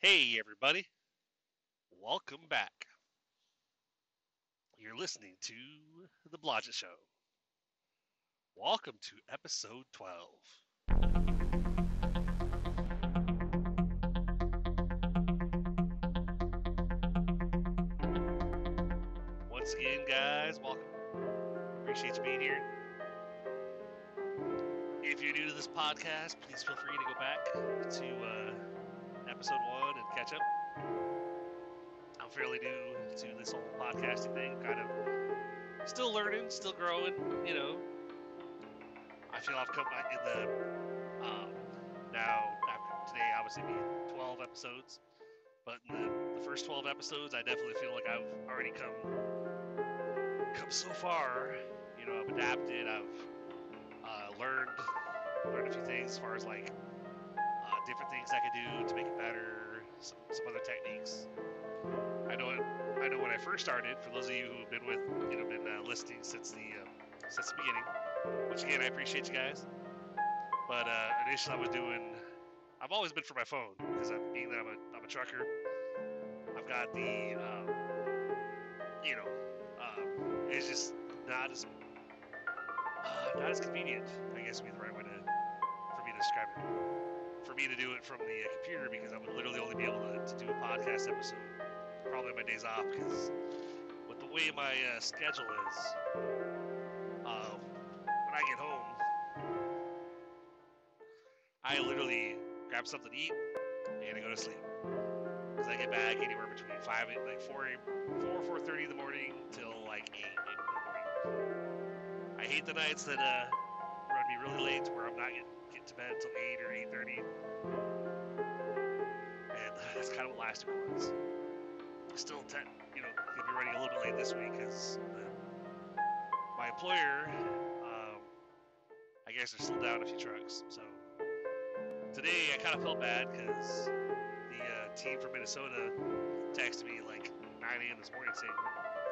Hey, everybody. Welcome back. You're listening to The Blodgett Show. Welcome to episode 12. Once again, guys, welcome. Appreciate you being here. If you're new to this podcast, please feel free to go back to uh, episode one and catch up. I'm fairly new to this whole podcasting thing, kind of still learning, still growing. You know, I feel I've come in the um, now after today, obviously being 12 episodes, but in the, the first 12 episodes, I definitely feel like I've already come come so far. You know, I've adapted, I've uh, learned learned a few things as far as like different things I could do to make it better, some, some other techniques. I know it, I know when I first started. For those of you who've been with, you know, been uh, listening since the uh, since the beginning, which again I appreciate you guys. But uh, initially I was doing, I've always been for my phone because I'm being that I'm a I'm a trucker. I've got the, um, you know, um, it's just not as uh, not as convenient. I guess would be the right way to for me to describe it for me to do it from the uh, computer because I would literally only be able to, to do a podcast episode probably my days off because with the way my uh, schedule is, uh, when I get home, I literally grab something to eat and I go to sleep. Because I get back anywhere between five and like four, four, four thirty in the morning till like eight in the morning. I hate the nights that uh, me really late to where I'm not getting get to bed until eight or eight thirty, and that's kind of what last week was. Still, ten, you know, gonna be running a little bit late this week because my employer, um, I guess, they're still down a few trucks. So today I kind of felt bad because the uh, team from Minnesota texted me like 9 a.m. this morning saying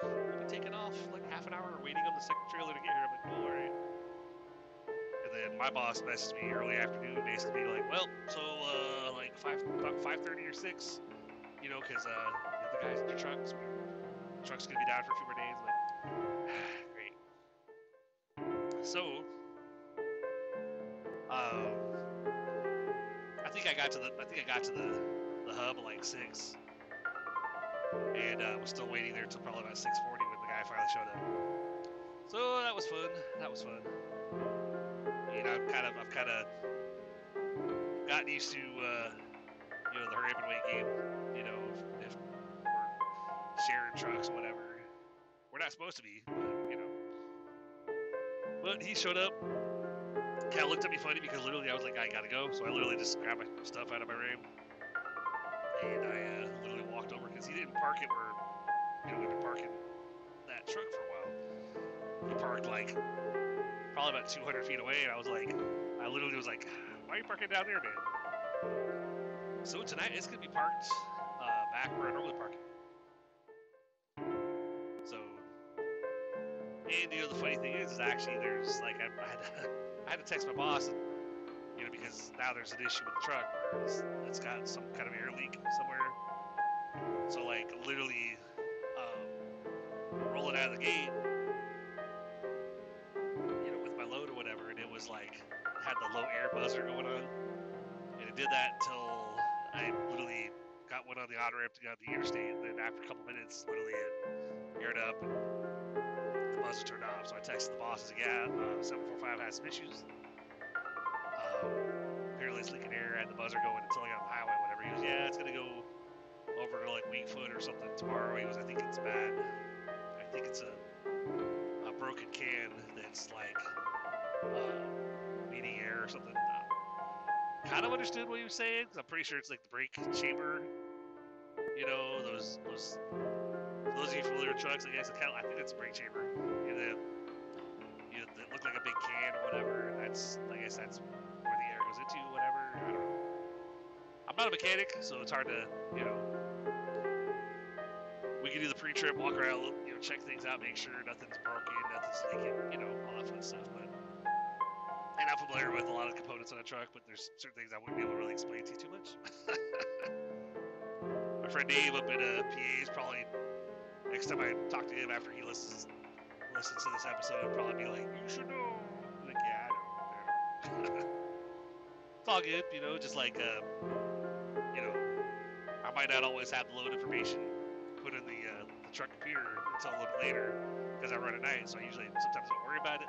we'll be taking off like half an hour, waiting on the second trailer to get here. I'm like, all right. And my boss messaged me early afternoon, basically like, "Well, so uh, like five, about five thirty or six, you know, because uh, the guys in the trucks, the truck's gonna be down for a few more days." Like, great. So, um, I think I got to the, I think I got to the, the hub at like six, and uh, was still waiting there till probably about six forty when the guy finally showed up. So that was fun. That was fun you know, I've kind of, I've kind of gotten used to, uh, you know, the hurry up and wait game. You know, if, if we're sharing trucks whatever, we're not supposed to be, but you know. But he showed up, kind of looked at me funny because literally I was like, I gotta go, so I literally just grabbed my stuff out of my room and I uh, literally walked over because he didn't park it where, you know, we've been parking that truck for a while. He parked like probably about 200 feet away, and I was like, I literally was like, why are you parking down there, man? So tonight it's gonna be parked uh, back where I normally park. So, and you know the funny thing is, is actually there's like I, I, had to, I had to text my boss, you know, because now there's an issue with the truck it's, it's got some kind of air leak somewhere. So like literally, um, rolling out of the gate, low air buzzer going on, and it did that until I literally got one on the auto ramp to go out the interstate, and then after a couple minutes, literally it aired up and the buzzer turned off. So I texted the boss and said, "Yeah, uh, 745 has some issues. Um, apparently it's leaking air. I had the buzzer going until I got on the highway. Whatever." He goes, "Yeah, it's gonna go over to like Wingfoot or something tomorrow." He goes, "I think it's bad. I think it's a a broken can that's like uh, or something." Uh, kind of understood what he was saying because I'm pretty sure it's like the brake chamber. You know, those those those of you familiar with trucks, I guess it kind of, I think a brake chamber. You know, you know, that look like a big can or whatever. And that's I guess that's where the air goes into, whatever. I don't know. I'm not a mechanic, so it's hard to you know. We can do the pre-trip, walk around, you know, check things out, make sure nothing's broken, nothing's leaking, you know, all that fun stuff. But I'm familiar with a lot of components on a truck, but there's certain things I wouldn't be able to really explain to you too much. My friend Dave up in uh, PA is probably next time I talk to him after he listens listens to this episode, he'll probably be like, "You should know." I'm like, yeah, I know. it's all good, you know. Just like, uh, you know, I might not always have the load information put in the, uh, the truck computer until a little later because I run at night, so I usually sometimes don't worry about it.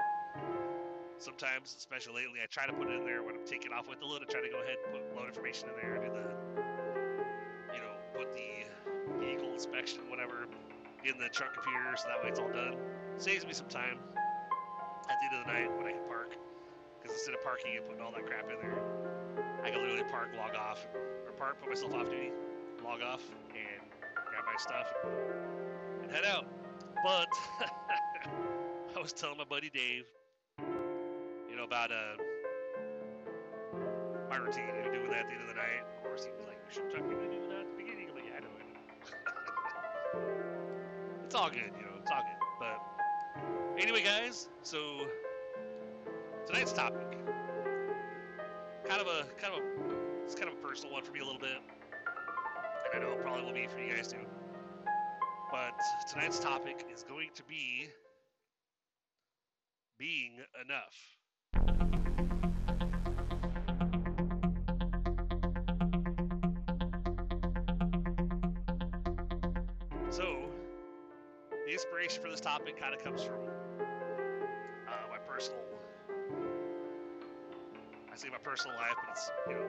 Sometimes, especially lately, I try to put it in there when I'm taking off with the load. I try to go ahead and put load information in there, do the, you know, put the vehicle inspection, whatever, in the truck computer, so that way it's all done. Saves me some time at the end of the night when I can park, because instead of parking and putting all that crap in there, I can literally park, log off, or park, put myself off duty, log off, and grab my stuff and head out. But I was telling my buddy Dave, you know, about uh my routine, you know, doing that at the end of the night. Of course, he was like, "You should to me doing that at the beginning." Like, "Yeah, I know." it's all good, you know, it's all good. But anyway, guys, so tonight's topic, kind of a kind of a it's kind of a personal one for me a little bit, and I know it probably will be for you guys too. But tonight's topic is going to be being enough. So, the inspiration for this topic kind of comes from uh, my personal, I say my personal life, but it's you know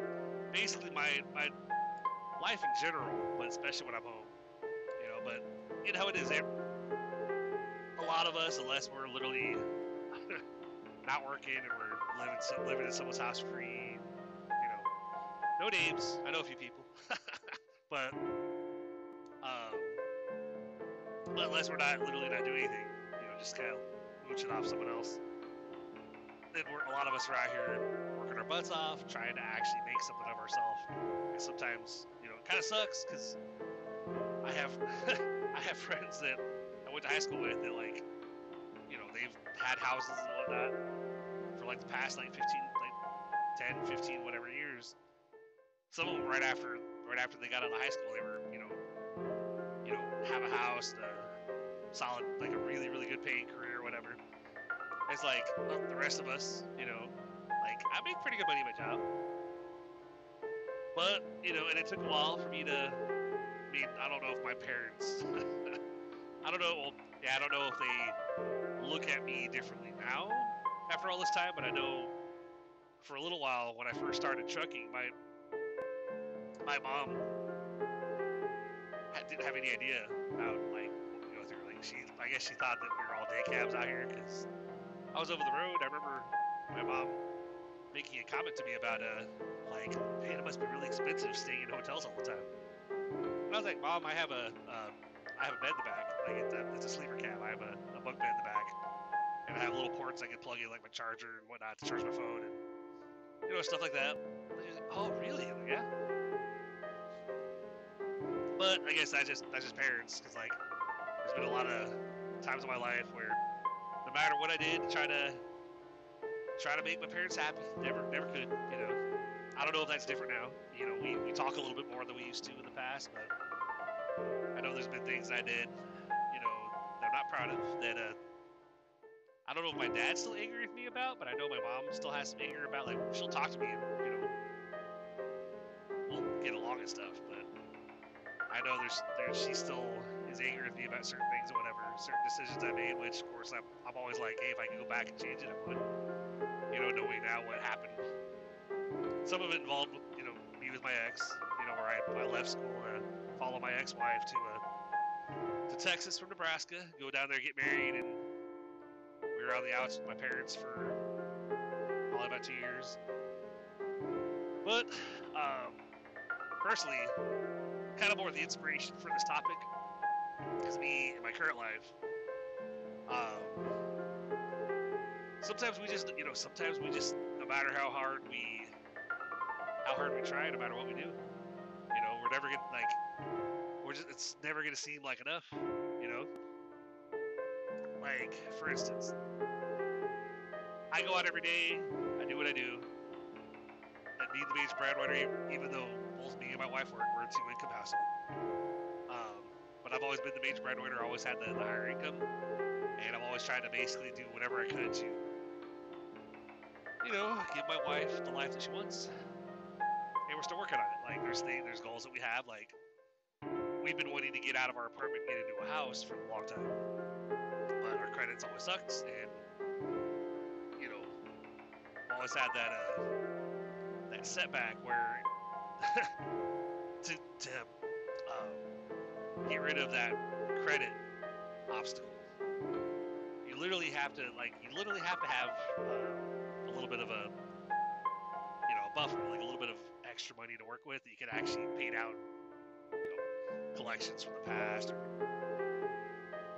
basically my my life in general, but especially when I'm home. You know, but you know how it is. A lot of us, unless we're literally not working and we're living living in someone's house free, you know, no names. I know a few people, but unless we're not literally not doing anything, you know, just kind of mooching off someone else. Then a lot of us are out here working our butts off, trying to actually make something of ourselves. And sometimes, you know, it kind of sucks because I have I have friends that I went to high school with that like, you know, they've had houses and whatnot for like the past like 15, like 10, 15, whatever years. Some of them right after right after they got out of high school, they were, you know, you know, have a house, a solid, like a really, really good paying career or whatever. It's like well, the rest of us, you know, like I make pretty good money at my job. But, you know, and it took a while for me to, I mean, I don't know if my parents, I don't know, well, yeah, I don't know if they look at me differently now after all this time, but I know for a little while when I first started trucking, my, my mom didn't have any idea about like she, I guess she thought that we were all day cabs out here because I was over the road. I remember my mom making a comment to me about uh like, man, it must be really expensive staying in hotels all the time. And I was like, Mom, I have a um, I have a bed in the back. Like it's a, it's a sleeper cab. I have a, a bunk bed in the back, and I have little ports I can plug in like my charger and whatnot to charge my phone and you know stuff like that. Like, oh, really? Like, yeah. But I guess that's just that's just parents, because like there's been a lot of times in my life where no matter what I did try to try to make my parents happy, never never could. You know, I don't know if that's different now. You know, we, we talk a little bit more than we used to in the past, but I know there's been things I did, you know, that I'm not proud of. That uh, I don't know if my dad's still angry with me about, but I know my mom still has some anger about. Like she'll talk to me and you know, we'll get along and stuff, but. I know there's, there's she still is angry with me about certain things or whatever, certain decisions I made, which of course I'm, I'm always like, hey, if I could go back and change it, I would. You know, knowing now what happened. Some of it involved, you know, me with my ex, you know, where I, I left school to follow my ex-wife to uh, to Texas from Nebraska, go down there, get married, and we were on the outs with my parents for probably about two years. But um, personally, kind of more the inspiration for this topic is me in my current life. Um, sometimes we just, you know, sometimes we just, no matter how hard we, how hard we try, no matter what we do, you know, we're never gonna like, we're just, it's never gonna seem like enough, you know. Like, for instance, I go out every day, I do what I do, and be the beach breadwinner, even though both me and my wife work. We're a two income household. But I've always been the major breadwinner. Always had the, the higher income, and I've always tried to basically do whatever I could to, you know, give my wife the life that she wants. And we're still working on it. Like there's things, there's goals that we have. Like we've been wanting to get out of our apartment, and get into a house for a long time, but our credit's always sucks, and you know, always had that uh, that setback where to to get rid of that credit obstacle, you literally have to like you literally have to have uh, a little bit of a you know a buffer, like a little bit of extra money to work with that you can actually pay down you know, collections from the past or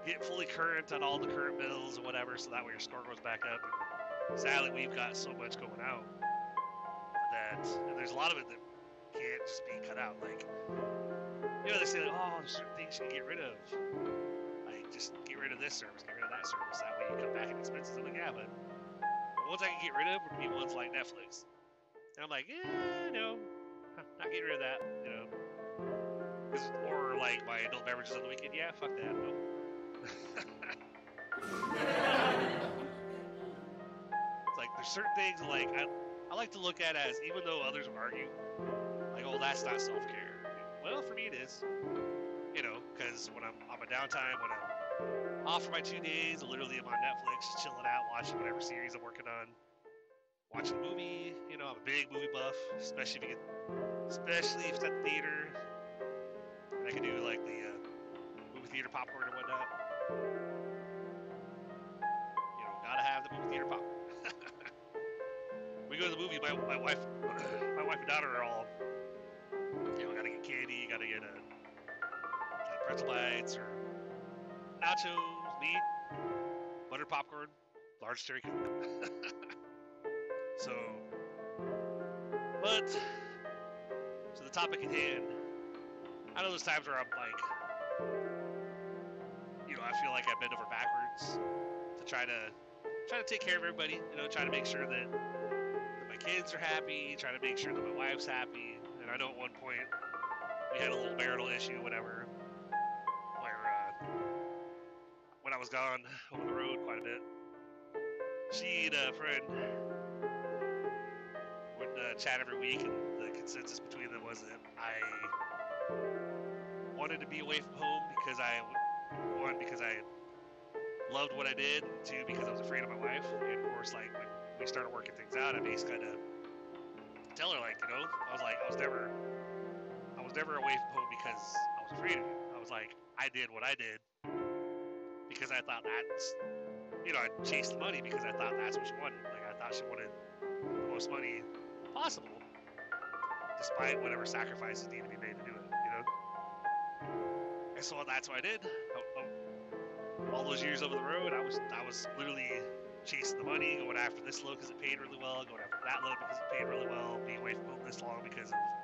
get fully current on all the current bills or whatever, so that way your score goes back up. sadly, we've got so much going out that and there's a lot of it that can't just be cut out. Like, you know, they say, oh, there's certain things you can get rid of. Like, just get rid of this service, get rid of that service. That way you cut back on expenses. I'm like, yeah, but the ones I can get rid of would be ones like Netflix. And I'm like, yeah, no, not getting rid of that, you know. Or like my adult beverages on the weekend. Yeah, fuck that. No. it's like there's certain things like I, I like to look at as even though others argue, like oh that's not self care. Well, for me it is. You know, because when I'm on my downtime, when I'm off for my two days, literally I'm on Netflix, chilling out, watching whatever series I'm working on, watching a movie. You know, I'm a big movie buff, especially if you get, especially if it's at the theater. And I can do like the uh, movie theater popcorn and whatnot. You know, gotta have the movie theater popcorn. we go to the movie. My, my wife, my wife and daughter are all, gotta get a like pretzel bites or nachos, meat, butter popcorn, large coke. so, but so the topic at hand. I know there's times where I'm like, you know, I feel like I bend over backwards to try to try to take care of everybody. You know, try to make sure that, that my kids are happy, try to make sure that my wife's happy. And I know at one point we had a little marital issue, whatever, where uh, when I was gone over the road quite a bit, she and a friend would uh, chat every week, and the consensus between them was that I wanted to be away from home because I one because I loved what I did, two because I was afraid of my wife. And of course, like when we started working things out, I basically had to tell her, like, you know, I was like, I was never, was never away from home because I was you. I was like, I did what I did because I thought that's, you know, I chased the money because I thought that's what she wanted. Like I thought she wanted the most money possible, despite whatever sacrifices need to be made to do it. You know. And so that's what I did. I- I- all those years over the road, I was I was literally chasing the money, going after this load because it paid really well, going after that load because it paid really well, being away from home this long because of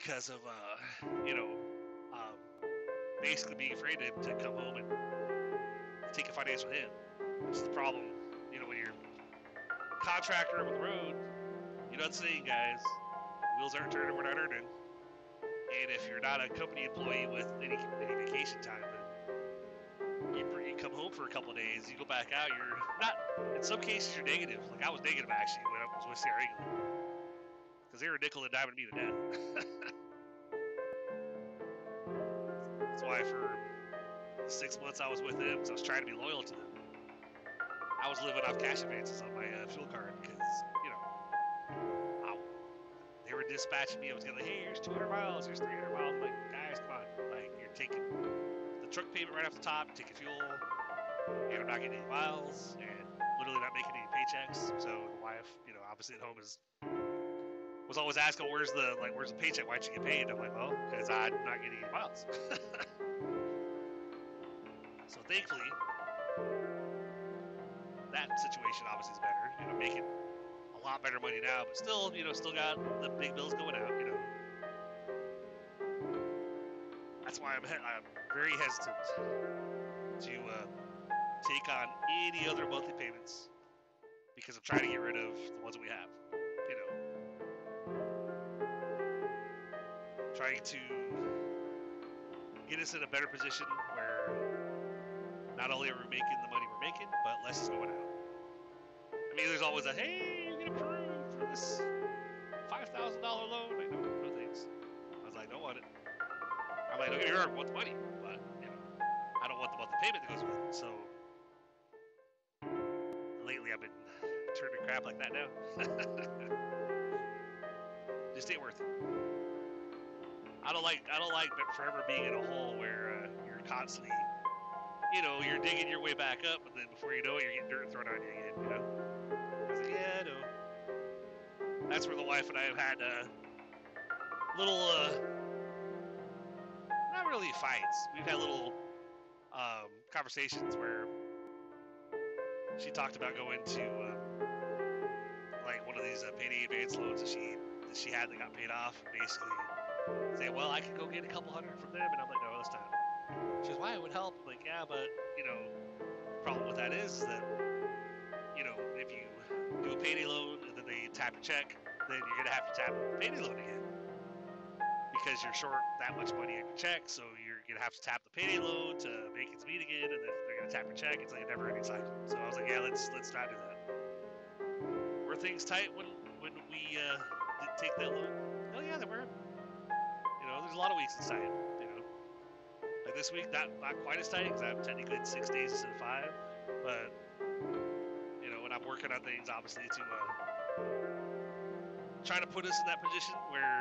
because of uh, you know um, basically being afraid to, to come home and take a financial hit. Is the problem, you know, when you're contractor over the road. You know what I'm saying, guys? Wheels aren't turning, we're not earning. And if you're not a company employee with any, any vacation time, you, you come home for a couple days, you go back out, you're not, in some cases, you're negative. Like I was negative actually when I was with C.R. England. Because they were nickel and diming me to death. That's why for six months I was with them, because I was trying to be loyal to them, I was living off cash advances on my uh, fuel card because, you know, I, they were dispatching me. I was getting like, hey, here's 200 miles, here's 300 miles. I'm like, guys, come on. Like, you're taking the truck payment right off the top, taking fuel, and I'm not getting any miles, and literally not making any paychecks. So the wife, you know, obviously at home is was always asking, where's the like, where's the paycheck? Why'd you get paid? I'm like, well, because I'm not getting any miles. so thankfully, that situation obviously is better. You know, making a lot better money now, but still, you know, still got the big bills going out. You know, that's why I'm I'm very hesitant to uh, take on any other monthly payments because I'm trying to get rid of the ones that we have. Trying to get us in a better position where not only are we making the money we're making, but less is going out. I mean, there's always a hey, you get approved for this five thousand dollar loan. I know, no thanks. I was like, don't want it. I'm like, don't get me I want the money, but you know, I don't want the monthly payment that goes with it. So lately, I've been turning crap like that now. Just ain't worth it. I don't like I don't like forever being in a hole where uh, you're constantly, you know, you're digging your way back up, and then before you know it, you're getting dirt thrown on you again. You know. Like, yeah, know. That's where the wife and I have had uh, little, uh, not really fights. We've had little um, conversations where she talked about going to um, like one of these uh, payday advance loans that she that she had that got paid off. Basically, say, well, I could go get a couple hundred from them, and I'm like, no, let's not. She goes, why? It would help. I'm like, yeah, but you know, problem with that is, that you know, if you do a payday loan and then they tap your check, then you're gonna have to tap the payday loan again because you're short that much money on your check. So you're gonna have to tap the payday loan to make it meet again, and then they're gonna tap your check. It's like a never-ending cycle. So I was like, yeah, let's let's not do that. Were things tight when when we uh, did take that loan? Oh yeah, they were. There's a lot of weeks tight. You know, like this week, not not quite as tight because I'm technically in six days instead of five, but you know, when I'm working on things, obviously to uh, try to put us in that position where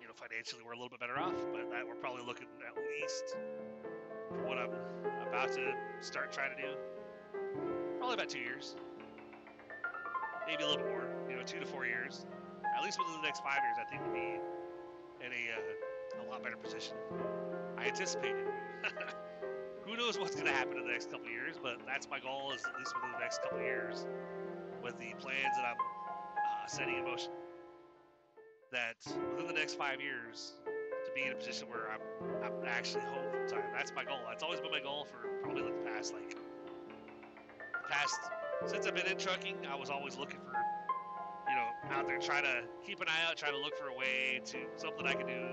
you know financially we're a little bit better off, but that we're probably looking at least for what I'm about to start trying to do, probably about two years, maybe a little more. You know, two to four years, at least within the next five years, I think to be in a uh, a lot better position. I anticipate it. Who knows what's going to happen in the next couple years, but that's my goal is at least within the next couple years with the plans that I'm uh, setting in motion. That within the next five years, to be in a position where I'm, I'm actually home full time. That's my goal. That's always been my goal for probably like the past like past since I've been in trucking. I was always looking for out there trying to keep an eye out, trying to look for a way to something I can do.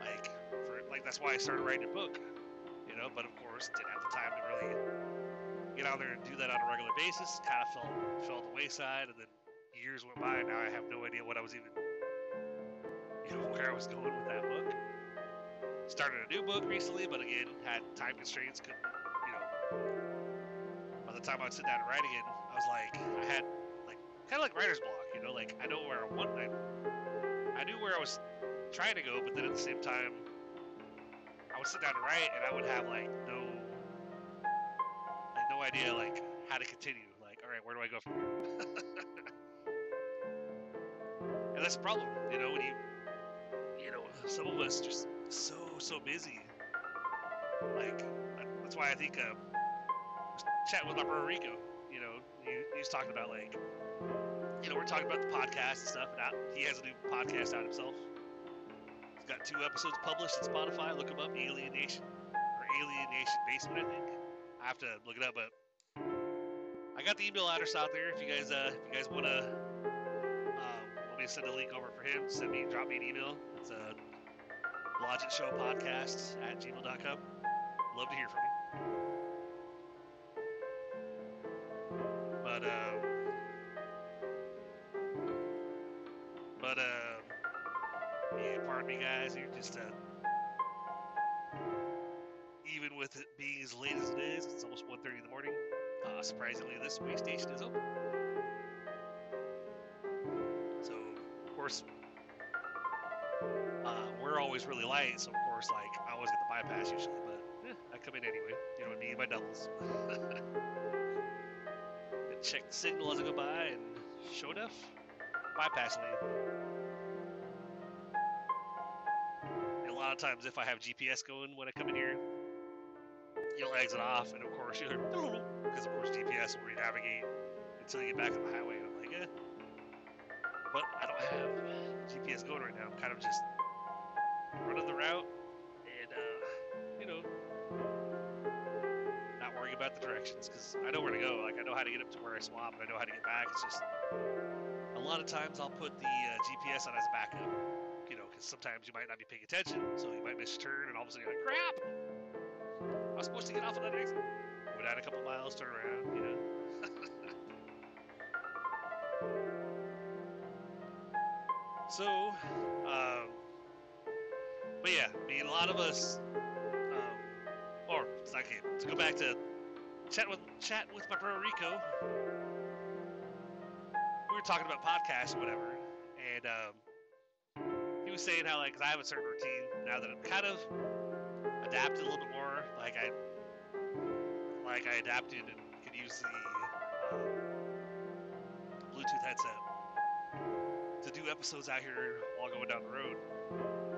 Like for like that's why I started writing a book. You know, but of course didn't have the time to really get out there and do that on a regular basis. Kind of fell fell the wayside, and then years went by, and now I have no idea what I was even, you know, where I was going with that book. Started a new book recently, but again, had time constraints. Couldn't, you know, by the time I would sit down and write again, I was like You know, like I know where I want, I, I knew where I was trying to go, but then at the same time, I would sit down to write, and I would have like no, like no idea like how to continue. Like, all right, where do I go from here? and that's the problem, you know, when you, you know, some of us just so so busy. Like, that's why I think uh, chatting with my brother Rico, you know, he, he was talking about like, you know, we're talking about the podcast and stuff, and out, he has a new podcast out himself. He's got two episodes published on Spotify. Look him up, Alienation or Alienation Basement, I think. I have to look it up, but I got the email address out there. If you guys, uh, if you guys want to, um, want me to send a link over for him, send me, drop me an email. It's a Logic Show Podcast at gmail.com. Love to hear from you. Surprisingly, this way station is open. So, of course, uh, we're always really light, so of course, like, I always get the bypass usually, but eh, I come in anyway. You know, me and my doubles. Check the signal as I go by, and sure enough, bypass lane. And a lot of times, if I have GPS going when I come in here, you'll exit off, and of course, hear because of course GPS will re-navigate until you get back on the highway. And I'm like, eh. But I don't have GPS going right now. I'm kind of just running the route and, uh, you know, not worrying about the directions because I know where to go. Like, I know how to get up to where I swap, and I know how to get back. It's just a lot of times I'll put the uh, GPS on as a backup, you know, because sometimes you might not be paying attention, so you might miss a turn, and all of a sudden you're like, crap! I was supposed to get off of that exit. Go down a couple miles, turn around, you know. so, um, but yeah, I mean, a lot of us, um, or okay, to go back to chat with chat with my bro Rico. We were talking about podcasts or whatever, and um, he was saying how like I have a certain routine now that I'm kind of adapted a little bit more. Like I, like I adapted and could use the um, Bluetooth headset to do episodes out here while going down the road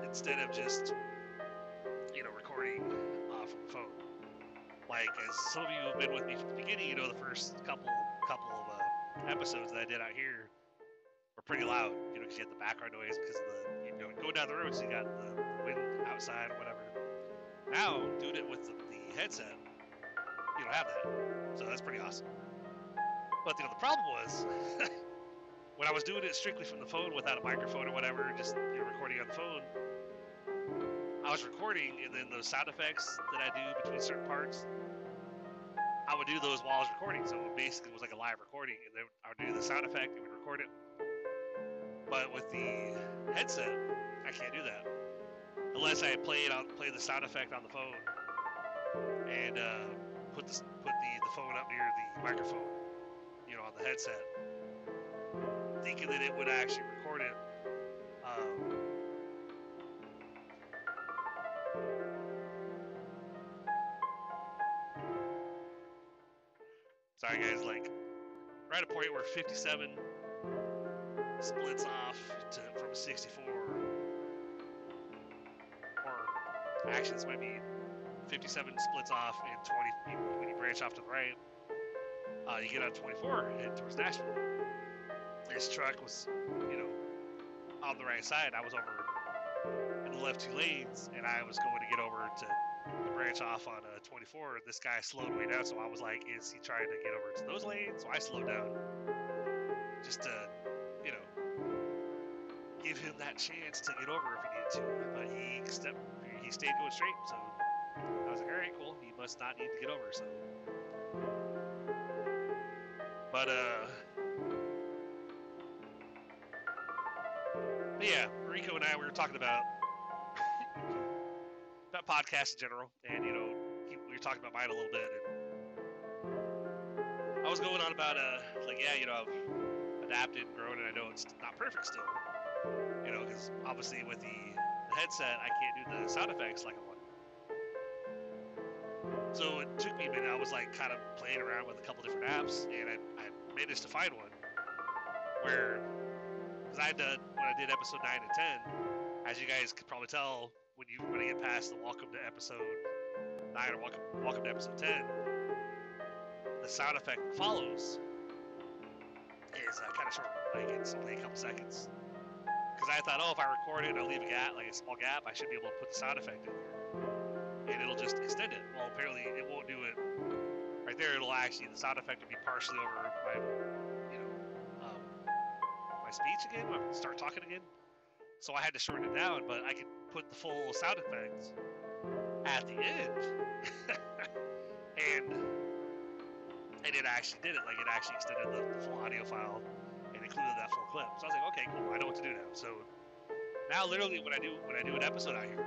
instead of just you know recording uh, from the phone. Like as some of you have been with me from the beginning, you know the first couple couple of uh, episodes that I did out here were pretty loud. You know, because you had the background noise because of the you know going down the road, so you got the wind outside or whatever. Now doing it with the, the headset, you don't have that, so that's pretty awesome. But you know the problem was. when I was doing it strictly from the phone without a microphone or whatever, just you know, recording on the phone, I was recording, and then those sound effects that I do between certain parts, I would do those while I was recording. So it basically was like a live recording, and then I would do the sound effect and would record it. But with the headset, I can't do that unless I play it on play the sound effect on the phone and uh, put the put the, the phone up near the microphone, you know, on the headset, thinking that it would actually record it. Um, sorry guys, like we're at a point where 57 splits off to from 64 actions might be 57 splits off and 20 when you branch off to the right uh, you get on 24 and head towards Nashville. This truck was you know on the right side. I was over in the left two lanes and I was going to get over to, branch off on uh, 24 this guy slowed way down so I was like is he trying to get over to those lanes? So I slowed down just to you know give him that chance to get over if he needed to. But he stepped, he stayed going straight. So I was like, all right, cool. He must not need to get over. So, but uh, but yeah, Rico and I we were talking about about podcasts in general, and you know, he, we were talking about mine a little bit. And I was going on about uh, like yeah, you know, I've adapted grown, and I know it's not perfect still you know, because obviously with the, the, headset, I can't do the sound effects like I want. So it took me a minute. I was like kind of playing around with a couple different apps, and I, I managed to find one where, because I had did when I did episode nine and ten, as you guys could probably tell when you when I get past the welcome to episode nine or welcome welcome to episode ten, the sound effect follows is uh, kind of short, like it's only a couple seconds because I thought, oh, if I record it and I leave a gap, like a small gap, I should be able to put the sound effect in there, and it'll just extend it. Well, apparently it won't do it right there. It'll actually the sound effect will be partially over my, you know, um, my speech again. I start talking again. So I had to shorten it down, but I could put the full sound effects at the end, and and it actually did it. Like it actually extended the, the full audio file included that full clip. So I was like, okay, cool. I know what to do now. So now, literally, when I do when I do an episode out here,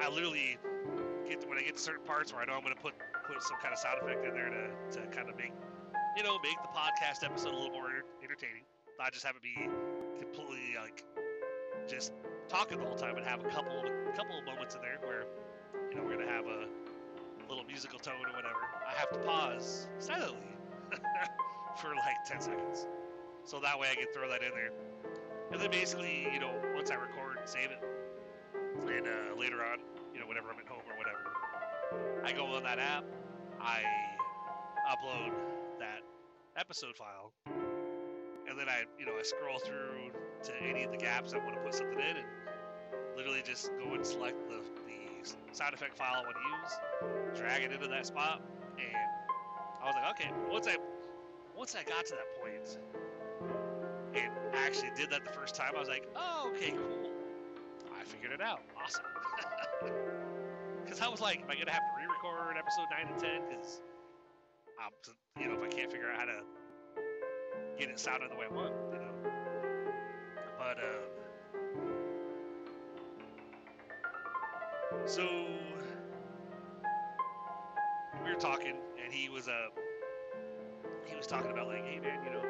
I literally get when I get to certain parts where I know I'm going to put put some kind of sound effect in there to, to kind of make you know make the podcast episode a little more entertaining. Not just have it be completely like just talking the whole time, and have a couple a couple of moments in there where you know we're going to have a little musical tone or whatever. I have to pause silently for like 10 seconds. So that way I can throw that in there. And then basically, you know, once I record and save it, and uh, later on, you know, whenever I'm at home or whatever, I go on that app, I upload that episode file, and then I, you know, I scroll through to any of the gaps I want to put something in, and literally just go and select the, the sound effect file I want to use, drag it into that spot, and I was like, okay, once I once I got to that point, and actually did that the first time, I was like, oh, okay, cool. I figured it out. Awesome. Because I was like, am I gonna have to re-record episode nine and ten? Because um, you know, if I can't figure out how to get it sounding the way I want, you know. But uh, so we were talking, and he was uh, he was talking about like, hey man, you know,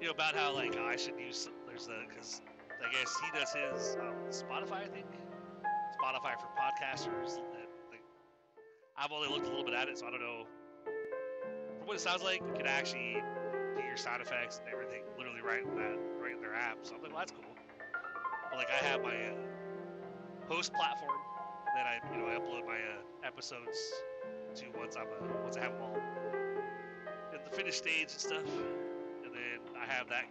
you know about how like I should use there's the because I guess he does his um, Spotify, I think. Spotify for podcasters. That, like, I've only looked a little bit at it, so I don't know. From what it sounds like, you can actually do your sound effects and everything literally right in that right in their app. So I'm like, well, that's cool. But like, I have my uh, host platform that I you know I upload my uh, episodes to once I'm uh, once I have them all in the stage and stuff, and then I have that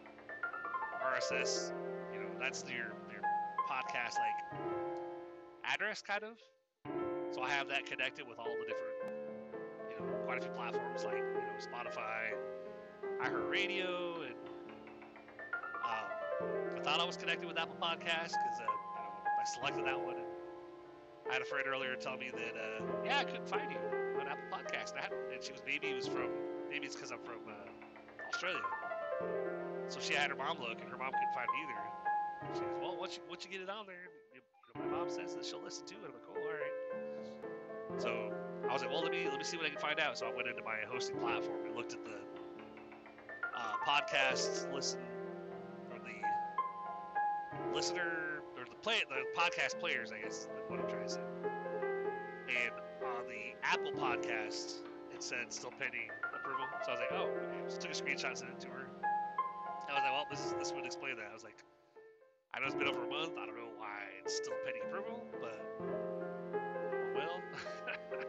RSS. You know, that's your your podcast like address kind of. So I have that connected with all the different, you know, quite a few platforms like you know Spotify, iHeartRadio, and um, I thought I was connected with Apple Podcasts because uh, you know I selected that one. I had a friend earlier tell me that uh, yeah I couldn't find you on Apple Podcasts, and, I had, and she was maybe it was from maybe it's because I'm from uh, Australia. So she had her mom look, and her mom couldn't find either. She goes, "Well, once you once you get it on there, you know, my mom says that she'll listen to it." I'm like, "Cool, all right." So I was like, "Well, let me let me see what I can find out." So I went into my hosting platform and looked at the uh, podcasts listen or the listener or the play the podcast players, I guess is what I'm trying to say. And on the Apple podcast, it said still pending approval. So I was like, "Oh," okay. Just took a screenshot, sent it to her. I was like, well, this is this would explain that. I was like, I know it's been over a month. I don't know why it's still pending approval, but well.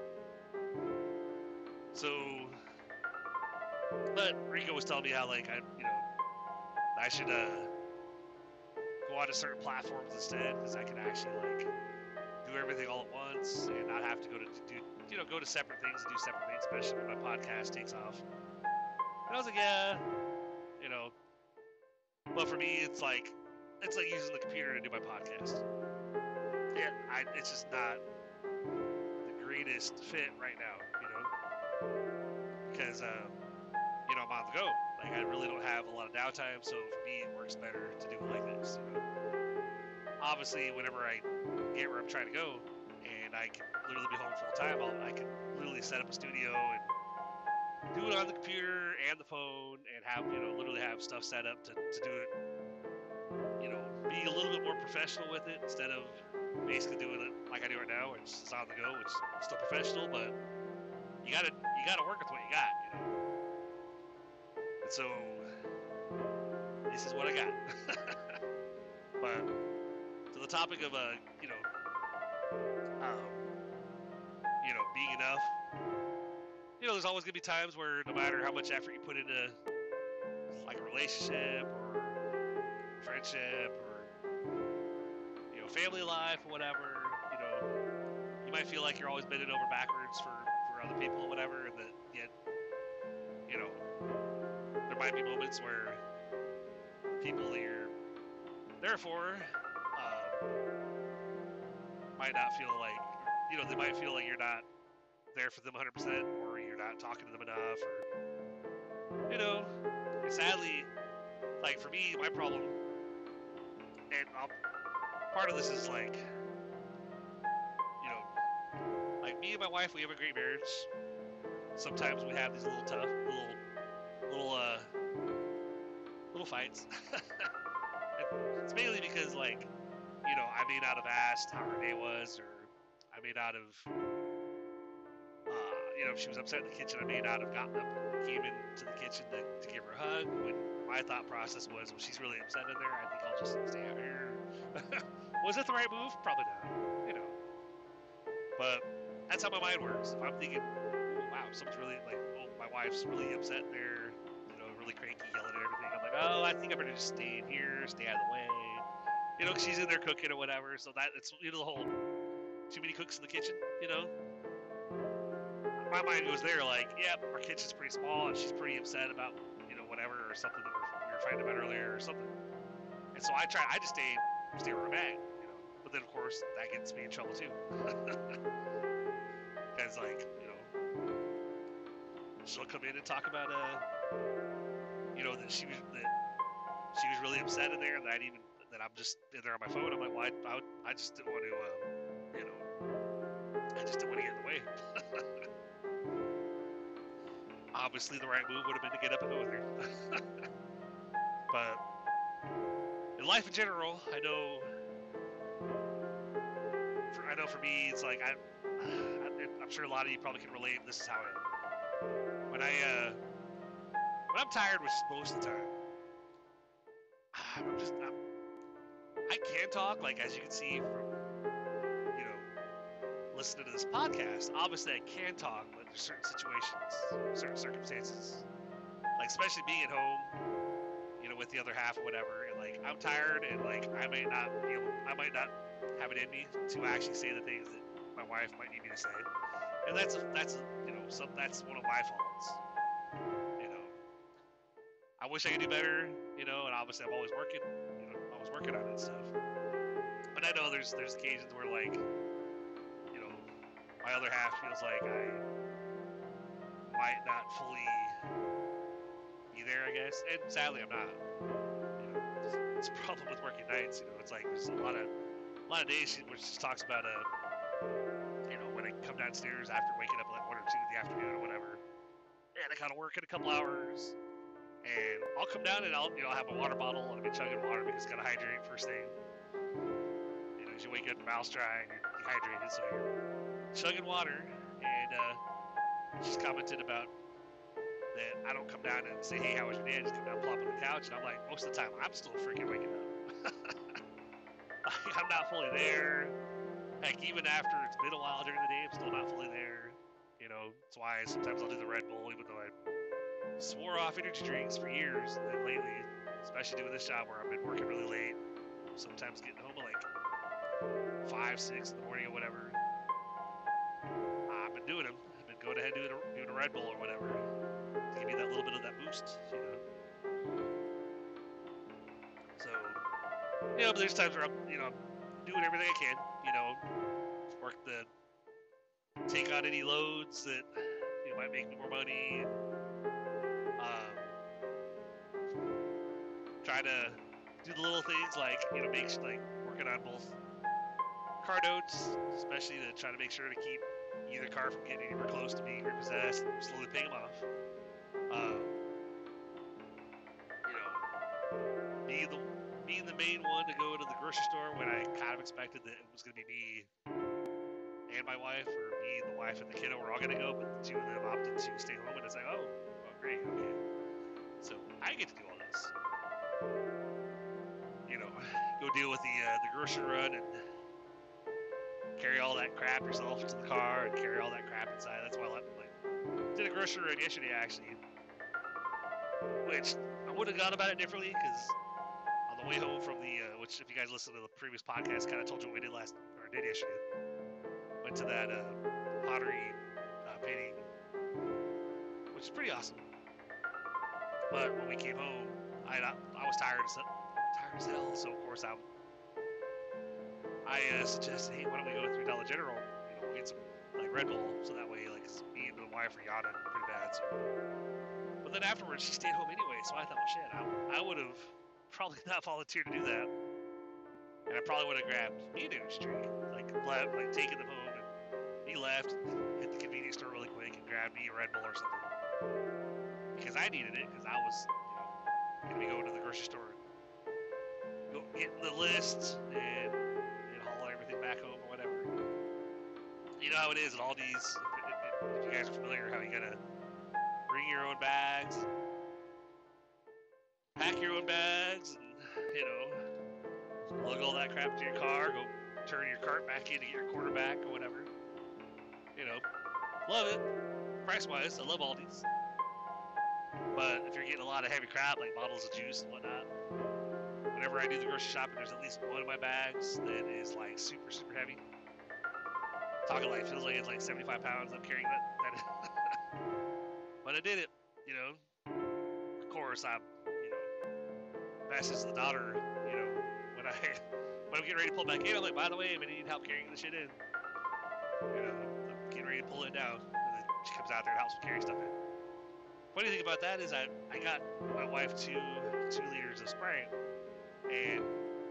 so, but Rico was telling me how like I, you know, I should uh go on to certain platforms instead because I can actually like do everything all at once and not have to go to do you know go to separate things and do separate things, especially when my podcast takes off. And I was like, yeah, you know, but for me, it's like it's like using the computer to do my podcast. Yeah, I, it's just not the greatest fit right now, you know, because um, you know I'm on the go. Like I really don't have a lot of downtime, so for me it works better to do it like this. You know? Obviously, whenever I get where I'm trying to go, and I can literally be home full time, I can literally set up a studio and do it on the computer and the phone and have you know literally have stuff set up to, to do it you know be a little bit more professional with it instead of basically doing it like I do right now which is on the go which is still professional but you gotta you gotta work with what you got you know? And so this is what I got. But to the topic of uh you know um, you know being enough. You know, there's always gonna be times where no matter how much effort you put into like a relationship or friendship or you know family life or whatever, you know, you might feel like you're always bending over backwards for for other people or whatever, and that yet, you know, there might be moments where people that you're there for um, might not feel like, you know, they might feel like you're not there for them 100% or you're not talking to them enough or you know sadly like for me my problem and I'll, part of this is like you know like me and my wife we have a great marriage. Sometimes we have these little tough little little uh little fights. It's mainly because like you know i may not have asked how her day was or i may not have uh, you know, if she was upset in the kitchen, I may not have gotten up and came into the kitchen to, to give her a hug. When my thought process was, well, she's really upset in there. I think I'll just stay out here. was it the right move? Probably not. You know. But that's how my mind works. If I'm thinking, oh, wow, someone's really like, oh, my wife's really upset there, you know, really cranky, yelling at everything. I'm like, oh, I think I better just stay in here, stay out of the way. You know, cause she's in there cooking or whatever. So that it's you know the whole too many cooks in the kitchen. You know, my mind goes there, like, yep, our kitchen's pretty small, and she's pretty upset about, you know, whatever or something that we're, we're fighting about earlier or something. And so I try, I just stay, stay where I'm at, you know. But then of course that gets me in trouble too, because like you know, she'll come in and talk about uh, you know that she was that she was really upset in there, and that even that I'm just in there on my phone. I'm like, well, I, I, I just didn't want to, uh, you know, I just didn't want to get in the way. Obviously, the right move would have been to get up and go with her. but in life in general, I know, for, I know for me, it's like I, I, am sure a lot of you probably can relate. This is how I am. When I, uh, when I'm tired, which is most of the time, I'm just, I can talk, like as you can see from, you know, listening to this podcast. Obviously, I can talk, but there's certain situations, certain circumstances, like especially being at home, you know, with the other half or whatever, and like I'm tired, and like I might not be able, I might not have it in me to actually say the things that my wife might need me to say, and that's that's you know, so that's one of my faults. You know, I wish I could do better, you know, and obviously I'm always working, working on and stuff. But I know there's there's occasions where like, you know, my other half feels like I might not fully be there, I guess. And sadly, I'm not. You know, it's, it's a problem with working nights. You know, it's like there's a lot of a lot of days where she just talks about uh, you know, when I come downstairs after waking up like one or two in the afternoon or whatever, and I kind of work in a couple hours, and I'll come down and I'll you know I'll have a water bottle and I'll be chugging water because gotta hydrate first thing. You know, as you wake up, your mouth's dry and you're dehydrated, so you're chugging water. And uh, she's commented about that I don't come down and say, "Hey, how was your day?" I just come down, plop on the couch, and I'm like, most of the time, I'm still freaking waking up. I'm not fully there. Heck, even after it's been a while during the day, I'm still not fully there. You know, that's why sometimes I'll do the Red Bull, even though I swore off energy drinks for years. And then lately, especially doing this job where I've been working really late, sometimes getting home at like five, six in the morning or whatever. I've been doing them. I've been going ahead and doing a, doing a Red Bull or whatever to give me that little bit of that boost, you know. So, you know, but there's times where I'm, you know, doing everything I can, you know, work the, take on any loads that, you know, might make me more money. Um, try to do the little things like, you know, make, like, working on both car notes, especially to try to make sure to keep either car from getting anywhere close to being repossessed slowly paying them off. Um, you know, being the being the main one to go to the grocery store when I kind of expected that it was going to be me and my wife, or me and the wife and the kiddo were all going to go, but the two of them opted to stay home, and it's like, oh, well, great, okay. So I get to do all this. You know, go deal with the uh, the grocery run and carry all that crap yourself to the car and carry all that crap inside. That's why I like, did a grocery run yesterday actually, which I would have gone about it differently because on the way home from the, uh, which if you guys listen to the previous podcast, kind of told you what we did last or did yesterday. Went to that uh, pottery uh, painting, which is pretty awesome. But when we came home, I I was tired as tired as hell. So of course I I uh, suggested, hey, why don't we go to Three Dollar General? You know, get some like Red Bull, so that way like me and the wife are yawning pretty bad. So. But then afterwards, she stayed home anyway, so I thought, well, shit, I, I would have probably not volunteered to do that, and I probably would have grabbed me an energy drink, like left, like taking them home, and he left, hit the convenience store really quick, and grabbed me a Red Bull or something because I needed it because I was, gonna be going to the grocery store, go get the list and haul everything back home or whatever. You know how it is at Aldi's. If, if, if, you guys are familiar, how you gotta bring your own bags, pack your own bags, and you know, lug all that crap to your car, go turn your cart back in to get your quarterback or whatever. You know, love it. Price wise, I love Aldi's. But if you're getting a lot of heavy crap like bottles of juice and whatnot, whenever I do the grocery shopping, there's at least one of my bags that is like super, super heavy. Talking like feels like it's like 75 pounds. I'm carrying that. that but I did it, you know. Of course, I'm, you know, message the daughter, you know, when I when I'm getting ready to pull back in, I'm like, by the way, I'm gonna need help carrying the shit in. You know, I'm getting ready to pull it down, and then she comes out there and helps me carry stuff in. Funny thing about that is I I got my wife two two liters of Sprite, and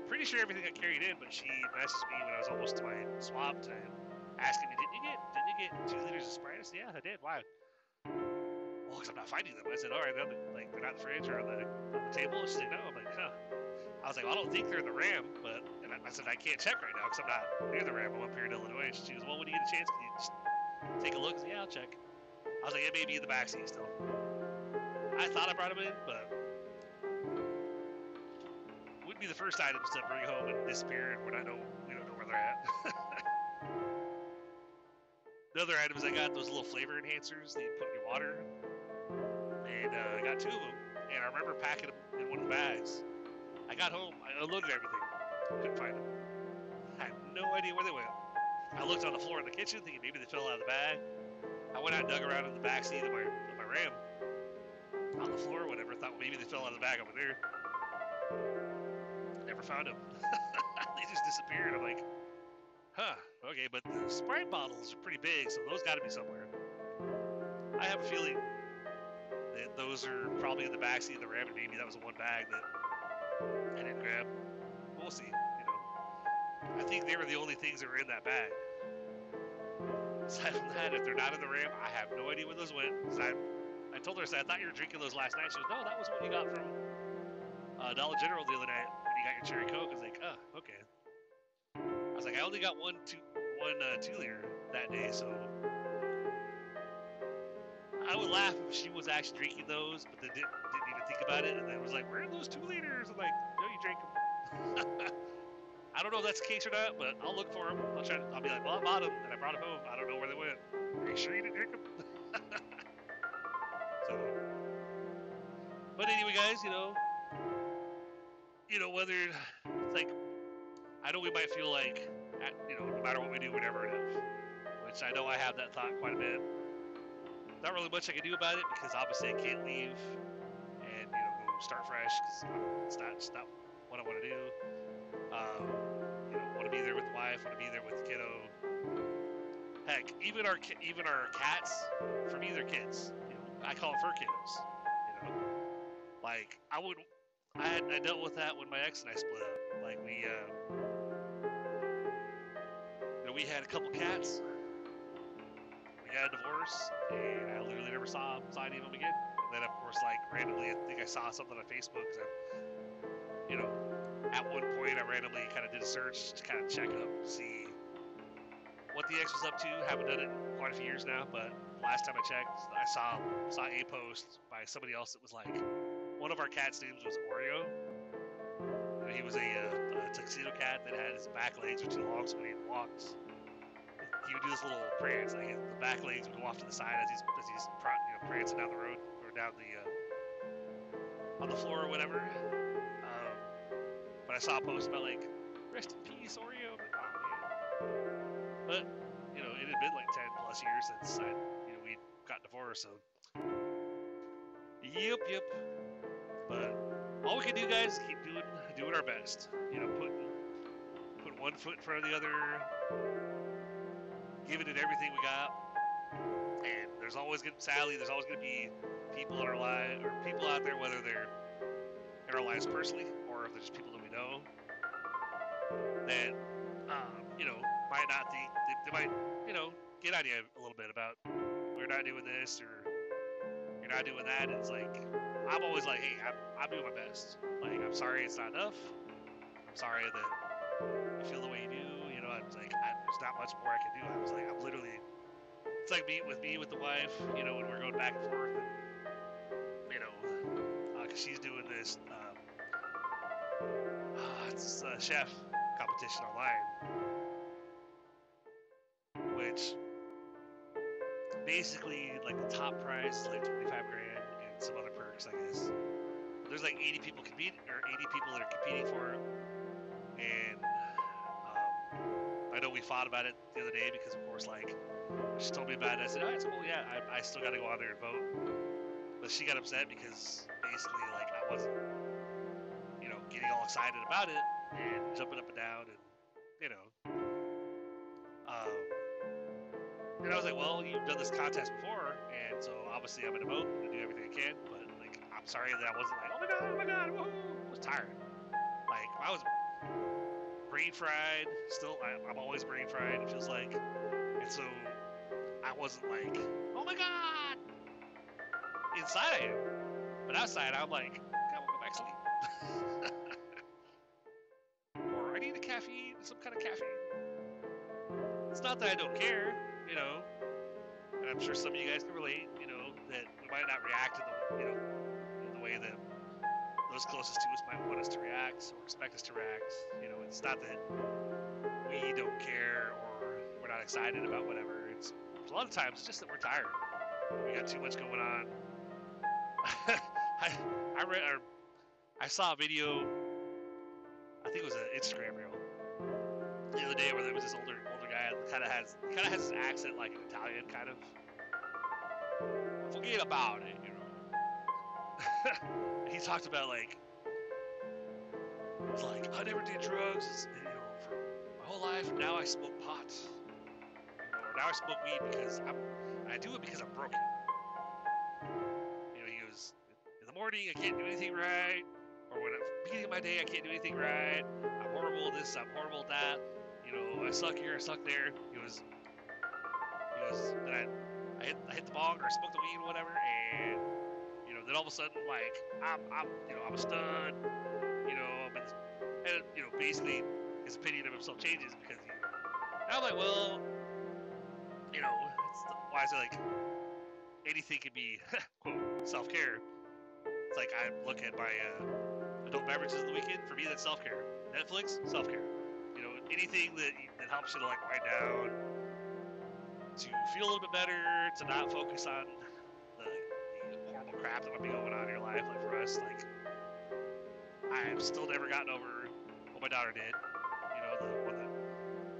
pretty sure everything got carried in, but she messaged me when I was almost to my swab time, asking me, didn't you get didn't you get two liters of Sprite? I said, yeah, I did. Why? Well, because I'm not finding them. I said, all right, they're the- like they're not in the fridge or on the, on the table. She said, no. I'm like, huh. I was like, well, I don't think they're in the RAM, but and I, I said I can't check right now because I'm not near the RAM. I'm up here in Illinois. And she goes, well, when you get a chance, can you just take a look? I said, yeah, I'll check. I was like, it may be in the backseat still. I thought I brought them in, but wouldn't be the first items to bring home and disappear when I know we don't know where they're at. the other items I got those little flavor enhancers that you put in your water, and uh, I got two of them. And I remember packing them in one of the bags. I got home, I unloaded everything, couldn't find them. I had no idea where they went. I looked on the floor in the kitchen, thinking maybe they fell out of the bag. I went out and dug around in the back seat of my of my Ram, on the floor or whatever. Thought maybe they fell out of the bag over there. Never found them. they just disappeared. I'm like, huh, okay, but the Sprite bottles are pretty big, so those got to be somewhere. I have a feeling that those are probably in the backseat of the Ram, and maybe that was the one bag that I didn't grab. We'll see. You know, I think they were the only things that were in that bag. Aside from that, if they're not in the Ram, I have no idea where those went. 'cause I, I told her, I said, I thought you were drinking those last night. She goes, No, that was what you got from uh, Dollar General the other night when you got your cherry coke. I was like, Oh, okay. I was like, I only got one two one uh, two liter that day, so I would laugh if she was actually drinking those, but then didn't, didn't even think about it, and then was like, "Where are those two liters?" I'm like, "No, you drank them." I don't know if that's the case or not, but I'll look for them. I'll try. To, I'll be like, "Well, I bought them, and I brought them home. I don't know where they went." Are you sure you didn't drink them? so, but anyway, guys, you know, you know whether it's like, I know we might feel like, you know, no matter what we do, whatever it is. Which I know I have that thought quite a bit not really much I can do about it because obviously I can't leave and you know go start fresh because it's not it's not what I want to do. Um, you know, want to be there with the wife, want to be there with the kiddo. Heck, even our even our cats, for me they're kids. I call them fur kiddos. You know, like I would, I had I dealt with that when my ex and I split up. Like we, uh, you know, we had a couple cats we had a divorce, and I literally never saw saw any of them again. And then, of course, like randomly, I think I saw something on Facebook. 'cause you know, at one point, I randomly kind of did a search to kind of check up, see what the ex was up to. Haven't done it in quite a few years now, but last time I checked, I saw saw a post by somebody else that was like, one of our cats' names was Oreo. And he was a, uh, a tuxedo cat that had his back legs were too long, so when he walked, he would do this little prance. Like the back legs would go off to the side as he's as he's you know, prancing down the road or down the uh, on the floor or whatever. Um, but I saw a post about like rest in peace Oreo. I'm oh. But you know, it had been like ten plus years since I, divorced. So yep, yep. But all we can do, guys, keep doing doing our best. You know, putting put one foot in front of the other giving it everything we got. And there's always gonna Sally, there's always gonna be people in our life or people out there, whether they're in our lives personally or if they're just people that we know that um, you know might not think they, they might you know get on you a little bit about we're not doing this or you're not doing that. It's like I'm always like, hey, I'm, I'm doing my best. Like I'm sorry it's not enough. I'm sorry that you feel the way you do. You know, I'm like, I, there's not much more I can do. I was like, I'm literally, it's like me with me with the wife. You know, when we're going back and forth, and you know, because she's doing this, um, it's a chef competition online, which basically like the top prize like 25 grand and some other perks, I guess. There's like 80 people competing, or 80 people that are competing for it, and um, I know we fought about it the other day because, of course, like she told me about it. I said, "Oh, it's cool. Yeah, I, I still got to go out there and vote." But she got upset because basically, like, I wasn't, you know, getting all excited about it and jumping up and down and you know. Um, and I was like, well, you've done this contest before, and so obviously I'm in a boat and do everything I can. But like, I'm sorry that I wasn't like, oh my god, oh my god, woohoo! I was tired. Like I was brain fried. Still, I'm always brain fried. It feels like, and so I wasn't like, oh my god. Inside I am, but outside I'm like, want to go back to sleep. or I need a caffeine, some kind of caffeine. It's not that I don't care, you know. And I'm sure some of you guys can relate, you know, that we might not react to the, you know, in the way that those closest to us might want us to react or expect us to react. You know, it's not that we don't care or we're not excited about whatever. It's a lot of times it's just that we're tired. We got too much going on. I I read or I saw a video. I think it was an Instagram reel the other day where there was this older kind of has kind of has this accent like an Italian kind of. Forget about it, you know. he talked about like it's like I never did drugs, you know, for my whole life. Now I smoke pot. Now I smoke weed because I'm. I do it because I'm broken. You know, he goes in the morning I can't do anything right, or when I'm beginning of my day I can't do anything right. I'm horrible at this. I'm horrible at that. You know, I suck here. I suck there. He goes. He goes. Then I, I hit I hit the bong or I smoked the weed or whatever, and you know, then all of a sudden, like, I'm, I'm, you know, I'm a stud, you know, but, and, you know, basically, his opinion of himself changes because, he, I'm like, well, you know, it's, why is it like, anything can be, quote, self-care. It's like, I look at my, uh, adult beverages of the weekend, for me, that's self-care. Netflix, self-care. You know, anything that, that helps you to, like, wind down, to feel a little bit better, to not focus on the horrible crap that might be going on in your life. Like for us, like I've still never gotten over what my daughter did. You know, the one that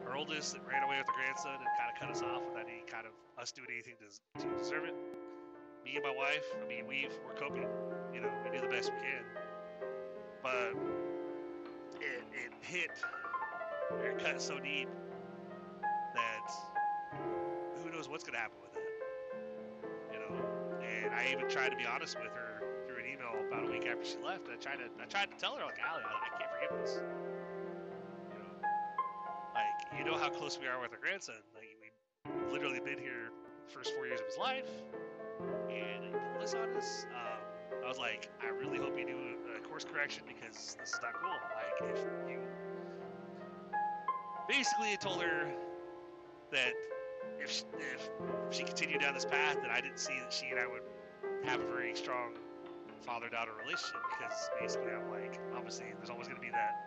her oldest that ran away with her grandson and kind of cut us off without any kind of us doing anything to, to deserve it. Me and my wife, I mean, we've we're coping. You know, we do the best we can. But it it hit, it cut so deep that who knows what's gonna happen with that. You know, and I even tried to be honest with her through an email about a week after she left. I tried to I tried to tell her like, Allie, I, I can't forgive this. You know, like you know how close we are with our grandson. Like we've literally been here the first four years of his life, and you pull this on us. Um, I was like, I really hope you do a course correction because this is not cool. Like if you basically I told her that if she, if she continued down this path, that I didn't see that she and I would have a very strong father-daughter relationship because basically I'm like, obviously there's always going to be that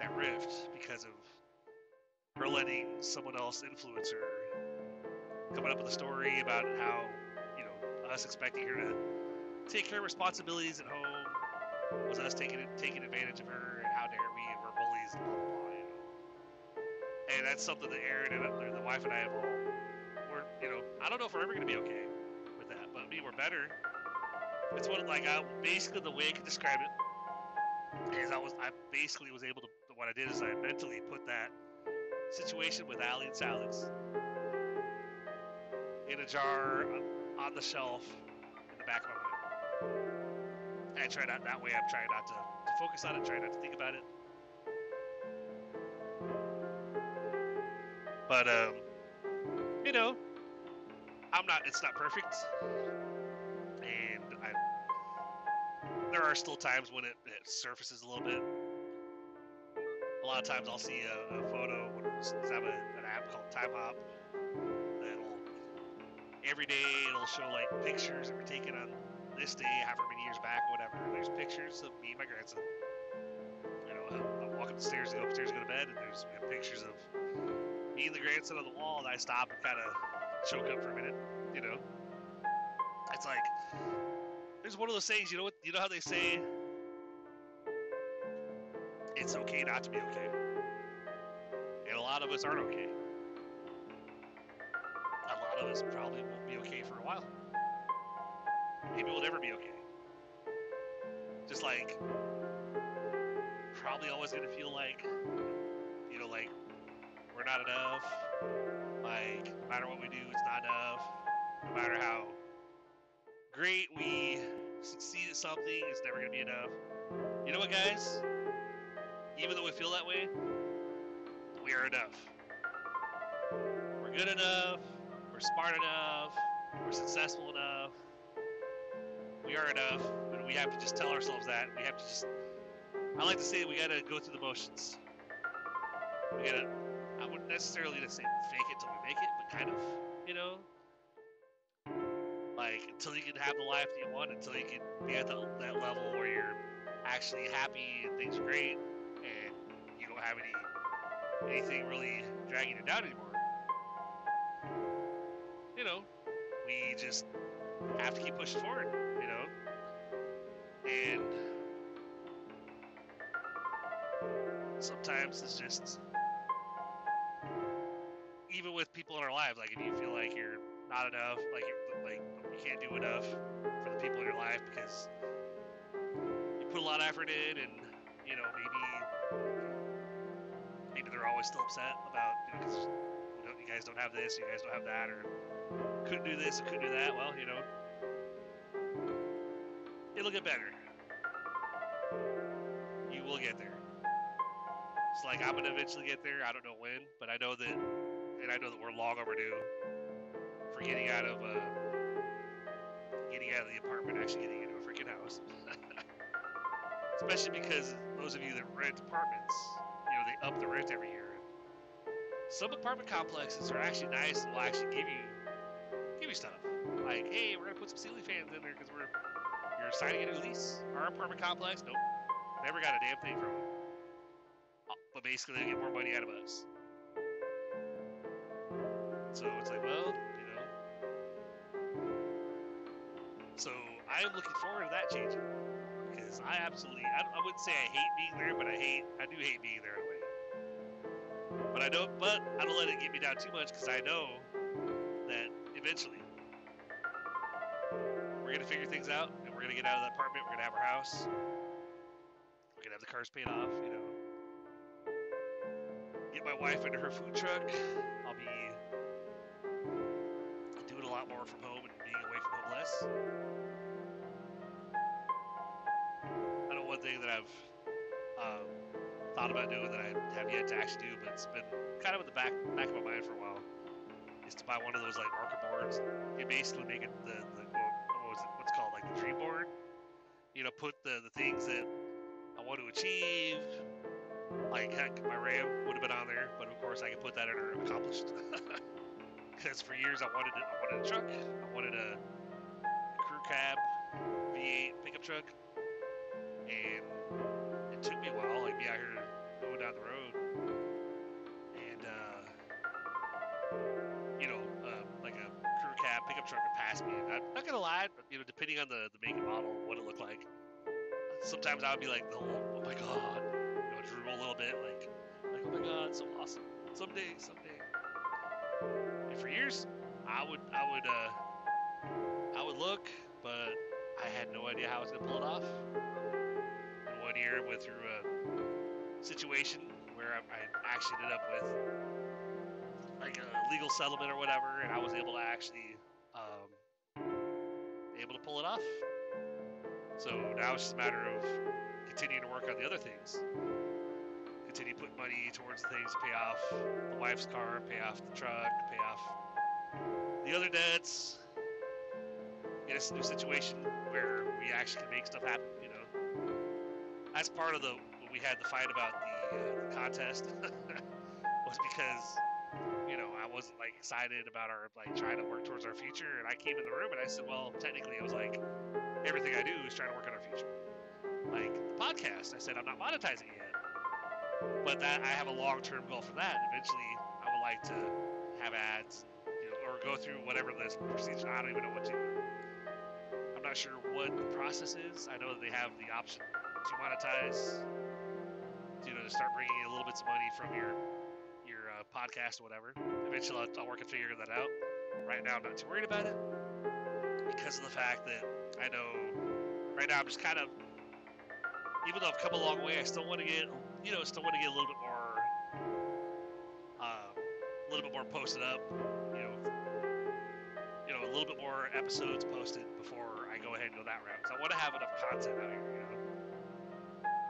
that rift because of her letting someone else influence her, coming up with a story about how you know us expecting her to take care of responsibilities at home was us taking taking advantage of her and how dare we and we're bullies and blah blah blah. And that's something that Aaron and uh, the wife and I have all we're you know I don't know if we're ever gonna be okay with that, but I mean we're better. It's what like I basically the way I could describe it is I was I basically was able to what I did is I mentally put that situation with Allie and salads in a jar on the shelf in the back of my mind. And I try not that way. I'm trying not to, to focus on it, trying not to think about it. But um, you know, I'm not. It's not perfect, and I. There are still times when it, it surfaces a little bit. A lot of times I'll see a, a photo. I have a, an app called Timehop that'll every day it'll show like pictures that were taken on this day, however many years back, whatever. There's pictures of me and my grandson. You know, I'm, walking the stairs go upstairs go to bed, and there's pictures of me and the grandson on the wall, and I stop and kind of choke up for a minute. You know, it's like there's one of those things. You know what? You know how they say it's okay not to be okay, and a lot of us aren't okay. A lot of us probably won't be okay for a while. Maybe we'll never be okay. Just like probably always gonna feel like, we're not enough. Like no matter what we do, it's not enough. No matter how great we succeed at something, it's never gonna be enough. You know what, guys? Even though we feel that way, we are enough. We're good enough. We're smart enough. We're successful enough. We are enough, but we have to just tell ourselves that. We have to just. I like to say we gotta go through the motions. We gotta. I wouldn't necessarily say fake it till we make it, but kind of, you know, like until you can have the life that you want, until you can be at the, that level where you're actually happy and things are great, and you don't have any anything really dragging you down anymore. You know, we just have to keep pushing forward. You know, and sometimes it's just even with people in our lives, like if you feel like you're not enough, like you're, like you can't do enough for the people in your life because you put a lot of effort in, and you know maybe maybe they're always still upset about you know 'cause, you, know, you guys don't have this, you guys don't have that, or couldn't do this, couldn't do that. Well, you know, it'll get better. You will get there. It's like I'm gonna eventually get there. I don't know when, but I know that, and I know that we're long overdue for getting out of uh, getting out of the apartment, actually getting into a freaking house. Especially because those of you that rent apartments, you know, they up the rent every year. Some apartment complexes are actually nice and will actually give you give you stuff. Like, hey, we're gonna put some ceiling fans in there because we're you're signing a new lease. Our apartment complex, nope, never got a damn thing from them. Uh, But basically, they get more money out of us. So it's like, well, you know. So I am looking forward to that change because I absolutely, I, I wouldn't say I hate being there, but I hate, I do hate being there in a way. But I don't, but I don't let it get me down too much because I know that eventually we're gonna figure things out and we're gonna get out of that apartment. We're gonna have our house. We're gonna have the cars paid off. You know, get my wife into her food truck. Lot more from home and being away from home less. I know one thing that I've um, thought about doing that I have yet to actually do, but it's been kind of in the back back of my mind for a while, is to buy one of those like marker boards. You basically make it the, the what, was it, what's called like the dream board. You know, put the the things that I want to achieve. Like heck, my RAM would have been on there, but of course I can put that in under accomplished. Because for years I wanted it, I wanted a truck, I wanted a crew cab V8 pickup truck, and it took me a while, like be out here going down the road, and uh, you know, uh, like a crew cab pickup truck would pass me. And I'm not gonna lie, but, you know, depending on the the make and model, what it looked like, sometimes I would be like, oh my god, you know, drool a little bit, like, like oh my god, so awesome. Someday, someday. And for years, I would, I would, uh, I would look, but I had no idea how I was gonna pull it off. And one year, I went through a situation where I, I actually ended up with like a legal settlement or whatever, and I was able to actually um, able to pull it off. So now it's just a matter of continuing to work on the other things. Continue to put money towards things pay off the wife's car, pay off the truck, pay off the other debts. Get us a new situation where we actually can make stuff happen. You know, that's part of the we had the fight about the, uh, the contest was because you know I wasn't like excited about our like trying to work towards our future, and I came in the room and I said, well, technically, I was like, everything I do is trying to work on our future. Like the podcast, I said I'm not monetizing it yet, but that I have a long-term goal for that. Eventually, I would like to have ads, you know, or go through whatever this procedure. I don't even know what to. I'm not sure what the process is. I know that they have the option to monetize, you know, to start bringing in a little bits of money from your your uh, podcast or whatever. Eventually, I'll, I'll work and figure that out. Right now, I'm not too worried about it because of the fact that I know right now I'm just kind of even though I've come a long way, I still want to get, you know, still want to get a little bit more, uh, a little bit more posted up, you know, you know, a little bit more episodes posted before I go ahead and go that route. Because I want to have enough content out here, you know.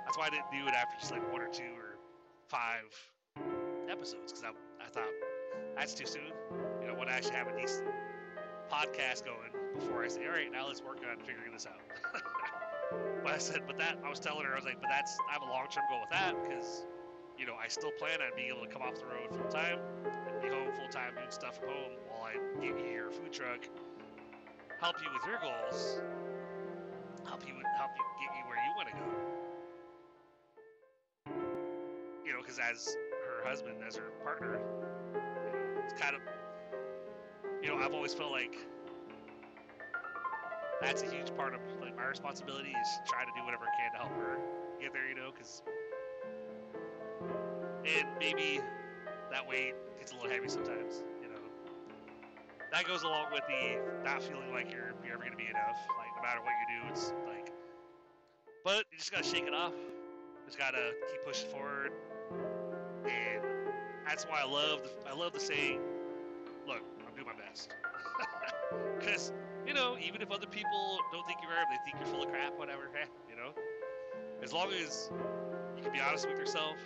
That's why I didn't do it after just like one or two or five episodes, because I, I thought that's too soon. You know, I want to actually have a decent podcast going before I say, all right, now let's work on figuring this out. but I said, but that, I was telling her, I was like, but that's, I have a long term goal with that because, you know, I still plan on being able to come off the road full time and be home full time doing stuff from home while I give you your food truck, help you with your goals, help you, help you get you where you want to go. You know, because as her husband, as her partner, it's kind of, you know, I've always felt like that's a huge part of like my responsibility is try to do whatever I can to help her get there, you know, because and maybe that weight gets a little heavy sometimes, you know. That goes along with the not feeling like you're you're ever gonna be enough. Like no matter what you do, it's like, but you just gotta shake it off. Just gotta keep pushing forward, and that's why I love the, I love the saying, "Look, I'm doing my best," because you know, even if other people don't think you are, they think you're full of crap, whatever, you know. As long as you can be honest with yourself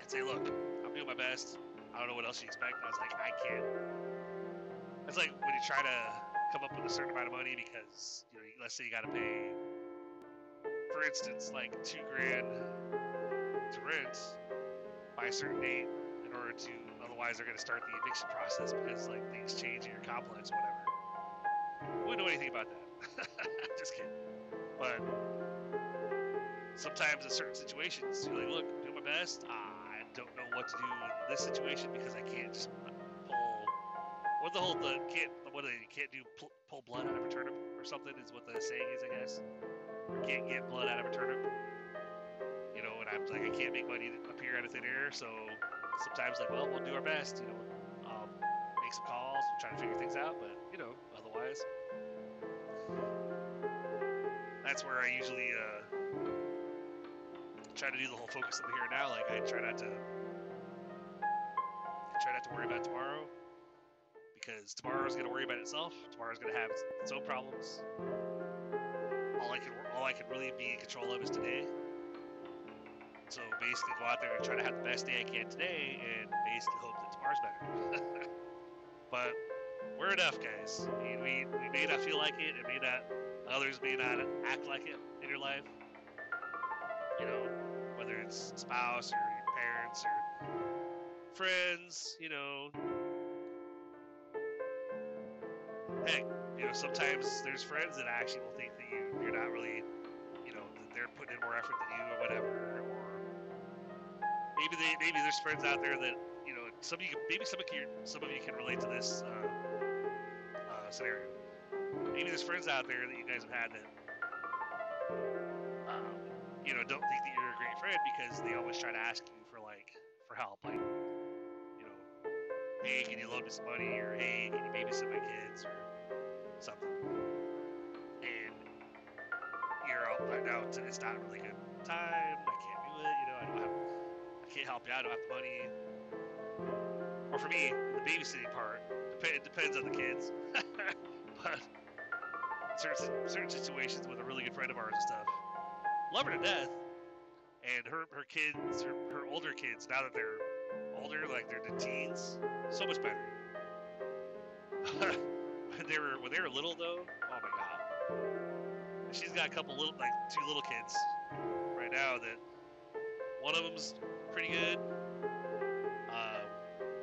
and say, look, I'm doing my best. I don't know what else you expect. I was like, I can't. It's like when you try to come up with a certain amount of money because, you know, let's say you got to pay, for instance, like two grand to rent by a certain date in order to, otherwise they're going to start the eviction process because, like, things change in your complex, or whatever wouldn't know anything about that. Just kidding. But sometimes in certain situations, you're like, look, I'm doing my best. I don't know what to do in this situation because I can't just pull. What the whole the can't what you can't do pull, blood out of a turnip or something is what the saying is, I guess. Can't get blood out of a turnip. You know, and I'm like, I can't make money appear out of thin air, so sometimes like, well, we'll do our best. You know, um, make some calls, we'll try to figure things out, but that's where I usually uh, try to do the whole focus on the here and now. Like I try not to try not to worry about tomorrow because tomorrow's gonna worry about itself. Tomorrow's gonna have its, its own problems. All I can all I can really be in control of is today. So basically, go out there and try to have the best day I can today, and basically hope that tomorrow's better. but we're enough, guys. I mean, we we may not feel like it, it may not Others may not act like it in your life. You know, whether it's spouse or your parents or friends, you know. Hey, you know, sometimes there's friends that actually will think that you you're not really, you know, they're putting in more effort than you or whatever. Or maybe they maybe there's friends out there that you know some of you maybe some of you some of you can relate to this uh, uh, scenario maybe there's friends out there that you guys have had that, um, you know, don't think that you're a great friend because they always try to ask you for like for help, like, you know, hey, can you loan me some money, or hey, can you babysit my kids, or something. And you're right now, and it's not a really good time. I can't do it. You know, I don't have, I can't help you. I don't have the money. Or for me, the babysitting part, it depends on the kids. but certain, certain situations with a really good friend of ours and stuff. Love her to death. And her, her kids, her, her older kids, now that they're older, like they're the teens, so much better. when they were when they were little though, oh my god. She's got a couple little like two little kids right now that one of them's pretty good. Um,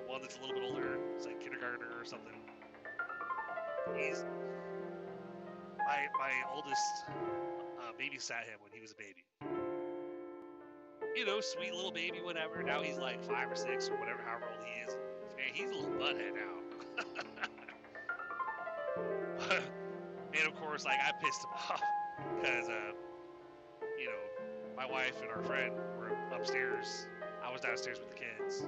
one that's a little bit older, it's like kindergartner or something. He's my my oldest uh, babysat him when he was a baby. You know, sweet little baby, whatever. Now he's like five or six or whatever, however old he is. Man, he's a little butthead now. and of course, like I pissed him off because, uh, you know, my wife and our friend were upstairs. I was downstairs with the kids.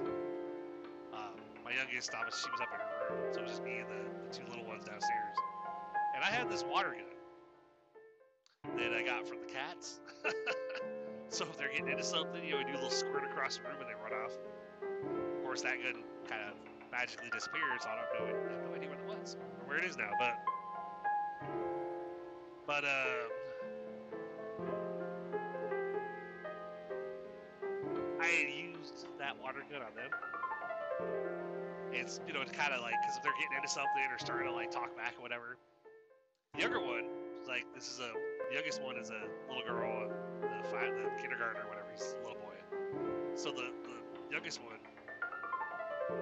Um, my youngest, was, she was up in her room, so it was just me and the, the two little ones downstairs. And I had this water gun that I got from the cats. so if they're getting into something, you know, we do a little squirt across the room and they run off. Of course, that gun kind of magically disappears. I don't know. I have no idea where it was or where it is now. But, but um, I had used that water gun on them. It's you know, it's kind of like because if they're getting into something or starting to like talk back or whatever. The younger one, like this is a youngest one is a little girl, the five, the kindergartner or whatever, he's a little boy. So the the youngest one,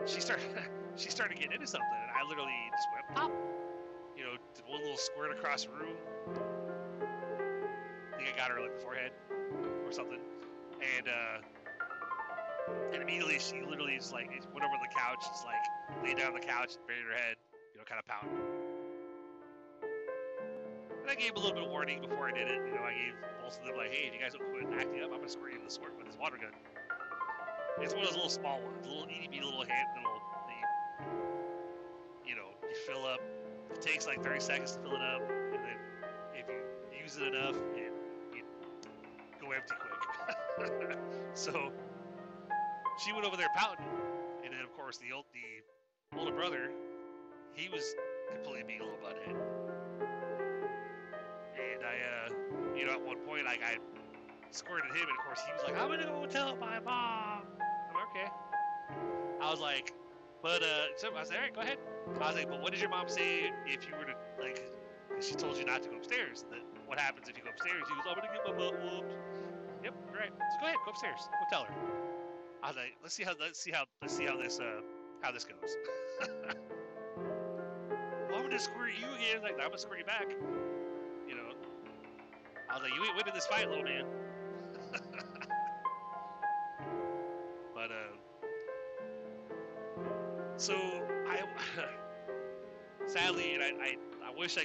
she started she started getting into something, and I literally just went pop, you know, did one little squirt across the room. I think I got her like the forehead or something, and uh, and immediately she literally just like went over the couch, just like laid down on the couch, and buried her head, you know, kind of pouting. I gave a little bit of warning before I did it. You know, I gave both of them like, hey, if you guys don't quit acting up, I'm gonna squirt you with this with this water gun. It's one of those little small ones, a little itty bitty little hand, little thing. You know, you fill up. It takes like 30 seconds to fill it up, and then if you use it enough, it, you go empty quick. so she went over there pouting, and then of course the old the older brother, he was completely being a little butthead. You know, at one point, like I squirted him, and of course he was like, "I'm gonna go tell my mom." I'm like, okay. I was like, but uh, so I was like, all right, go ahead. I was like, but what did your mom say if you were to like? She told you not to go upstairs. That what happens if you go upstairs? He goes, I'm gonna get my butt whooped. Yep, you're right. So go ahead, go upstairs. Go tell her. I was like, let's see how let's see how let's see how this uh how this goes. well, I'm gonna squirt you again. Like I'm gonna squirt you back. I was like, you ain't winning this fight, little man. but uh, so I sadly, and I, I I wish I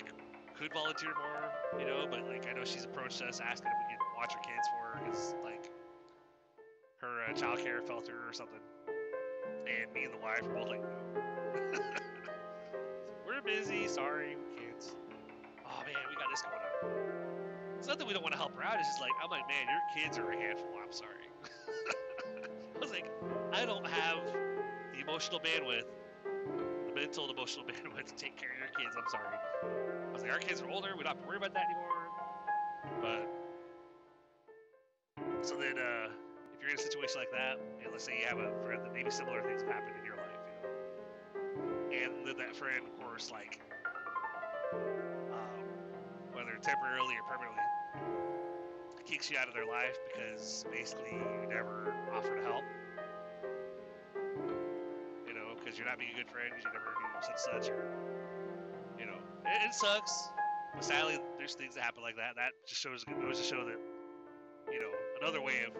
could volunteer more, you know, but like I know she's approached us asking if we could watch her kids for her because like her uh, child care fell through or something. And me and the wife were both like, no. we're busy, sorry, can't. Oh man, we got this going on. It's not that we don't want to help her out, it's just like, I'm like, man, your kids are a handful, I'm sorry. I was like, I don't have the emotional bandwidth, the mental and emotional bandwidth to take care of your kids, I'm sorry. I was like, our kids are older, we don't have to worry about that anymore. But, so then, uh, if you're in a situation like that, and let's say you have a friend that maybe similar things have happened in your life, you know, and then that friend, of course, like, temporarily or permanently, kicks you out of their life because basically you never offer to help. You know, because you're not being a good friend because you never do such such, or you know, it, it sucks. But sadly, there's things that happen like that. That just shows goes to show that you know another way of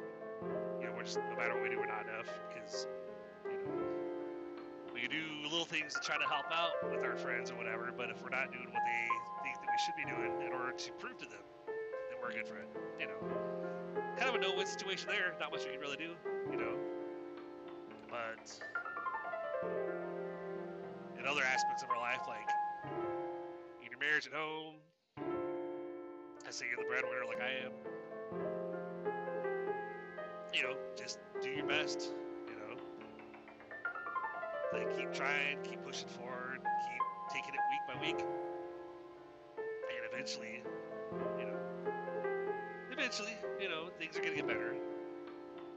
you know we're just no matter what we do, we're not enough because you know we do little things to try to help out with our friends or whatever. But if we're not doing what they we should be doing in order to prove to them that we're a good friend, you know, kind of a no-win situation there. Not much we can really do, you know. But in other aspects of our life, like in your marriage at home, I say you're the breadwinner, like I am. You know, just do your best. You know, like keep trying, keep pushing forward, keep taking it week by week, eventually, you know, eventually, you know, things are gonna get better.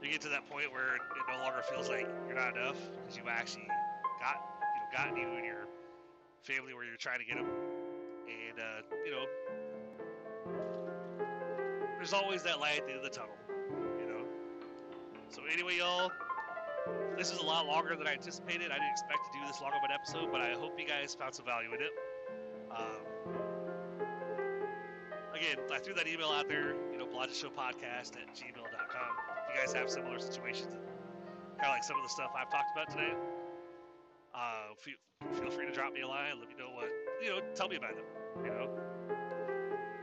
You get to that point where it no longer feels like you're not enough because you've actually got, you know, gotten you and your family where you're trying to get them, and uh, you know, there's always that light at the end of the tunnel, you know. So anyway, y'all, this is a lot longer than I anticipated. I didn't expect to do this long of an episode, but I hope you guys found some value in it. Um, again, I threw that email out there, you know, blogshowpodcast at gmail.com. If you guys have similar situations, kind of like some of the stuff I've talked about today, uh, feel, feel free to drop me a line. Let me know what, you know, tell me about them, you know.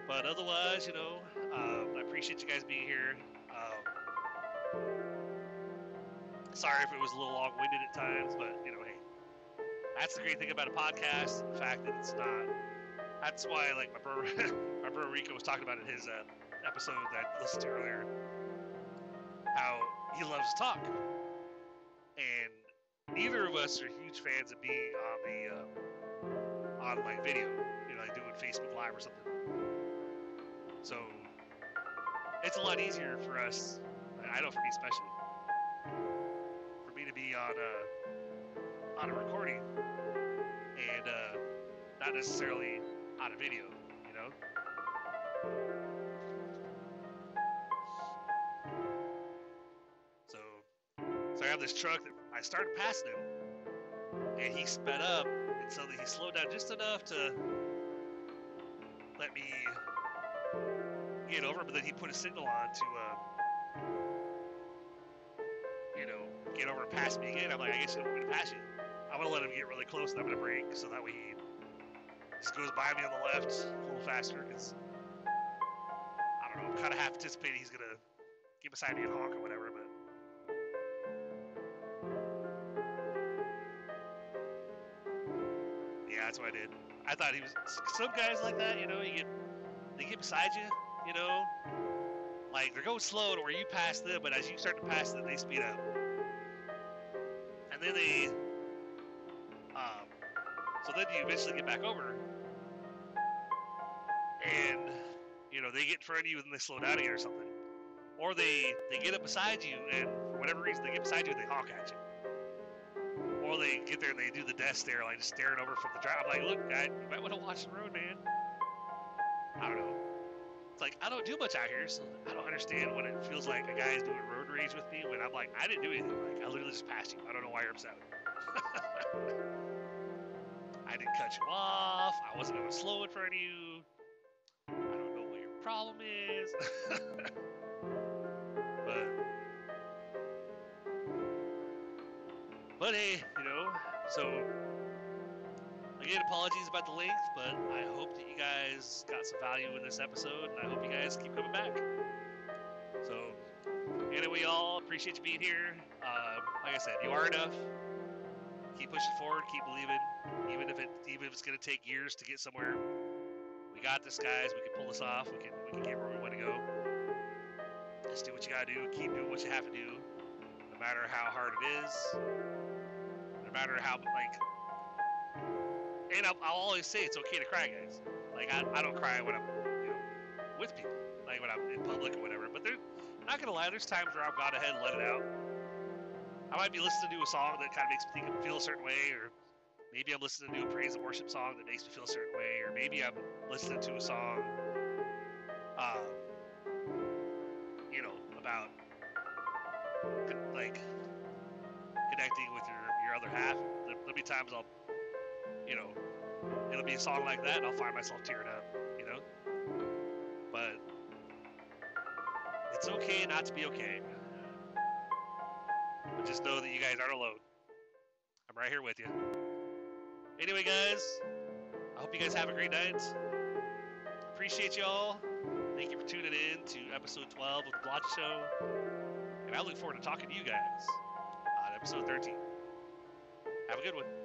But otherwise, you know, um, I appreciate you guys being here. Um, sorry if it was a little long-winded at times, but you know, hey, that's the great thing about a podcast. The fact that it's not. That's why, like my brother, my remember Rico was talking about in his uh, episode that I listened to earlier how he loves talk, and neither of us are huge fans of being on the uh, on like video, you know, like doing Facebook Live or something. So it's a lot easier for us. I don't know for me especially, for me to be on a on a recording and uh, not necessarily on a video, this truck that I started passing him, and he sped up, and so he slowed down just enough to let me get over. But then he put a signal on to, uh, you know, get over and pass me again. I'm like, I guess you want me to pass you. I'm gonna let him get really close, and I'm gonna brake so that way he just goes by me on the left a little faster. Cause I don't know, I'm kind of half anticipating he's gonna get beside me and honk or whatever, that's what I did. I thought he was. Some guys like that, you know, you get they get beside you, you know, like they're going slow to where you pass them, but as you start to pass them, they speed up, and then they. Um, so then you eventually get back over, and you know they get in front of you and they slow down again or something, or they they get up beside you and for whatever reason they get beside you they honk at you. Or they get there and they do the death stare, like staring over from the drive. I'm like, look, guy, you might want to watch the road, man. I don't know. It's like I don't do much out here, so I don't understand what it feels like a guy is doing road rage with me when I'm like, I didn't do anything. Like I literally just passed you. I don't know why you're upset. I didn't cut you off. I wasn't going slow in front of you. I don't know what your problem is. but but hey, so again, apologies about the length, but I hope that you guys got some value in this episode, and I hope you guys keep coming back. So, anyway, y'all appreciate you being here. Uh, like I said, you are enough. Keep pushing forward, keep believing, even if it even if it's gonna take years to get somewhere. We got this, guys. We can pull this off. We can we can get where we want to go. Just do what you gotta do. Keep doing what you have to do, no matter how hard it is. Matter how like and I'll, I'll, always say it's okay to cry, guys. Like I, I don't cry when I'm you know, with people, like when I'm in public or whatever. But there, not gonna lie, there's times where I've gone ahead and let it out. I might be listening to a song that kind of makes me feel a certain way, or maybe I'm listening to a praise and worship song that makes me feel a certain way, or maybe I'm listening to a song, um, you know, about like other half. There, there'll be times I'll you know, it'll be a song like that, and I'll find myself tearing up, you know? But it's okay not to be okay. But just know that you guys aren't alone. I'm right here with you. Anyway, guys, I hope you guys have a great night. Appreciate y'all. Thank you for tuning in to episode 12 of the Blotch Show. And I look forward to talking to you guys on episode 13. Have a good one.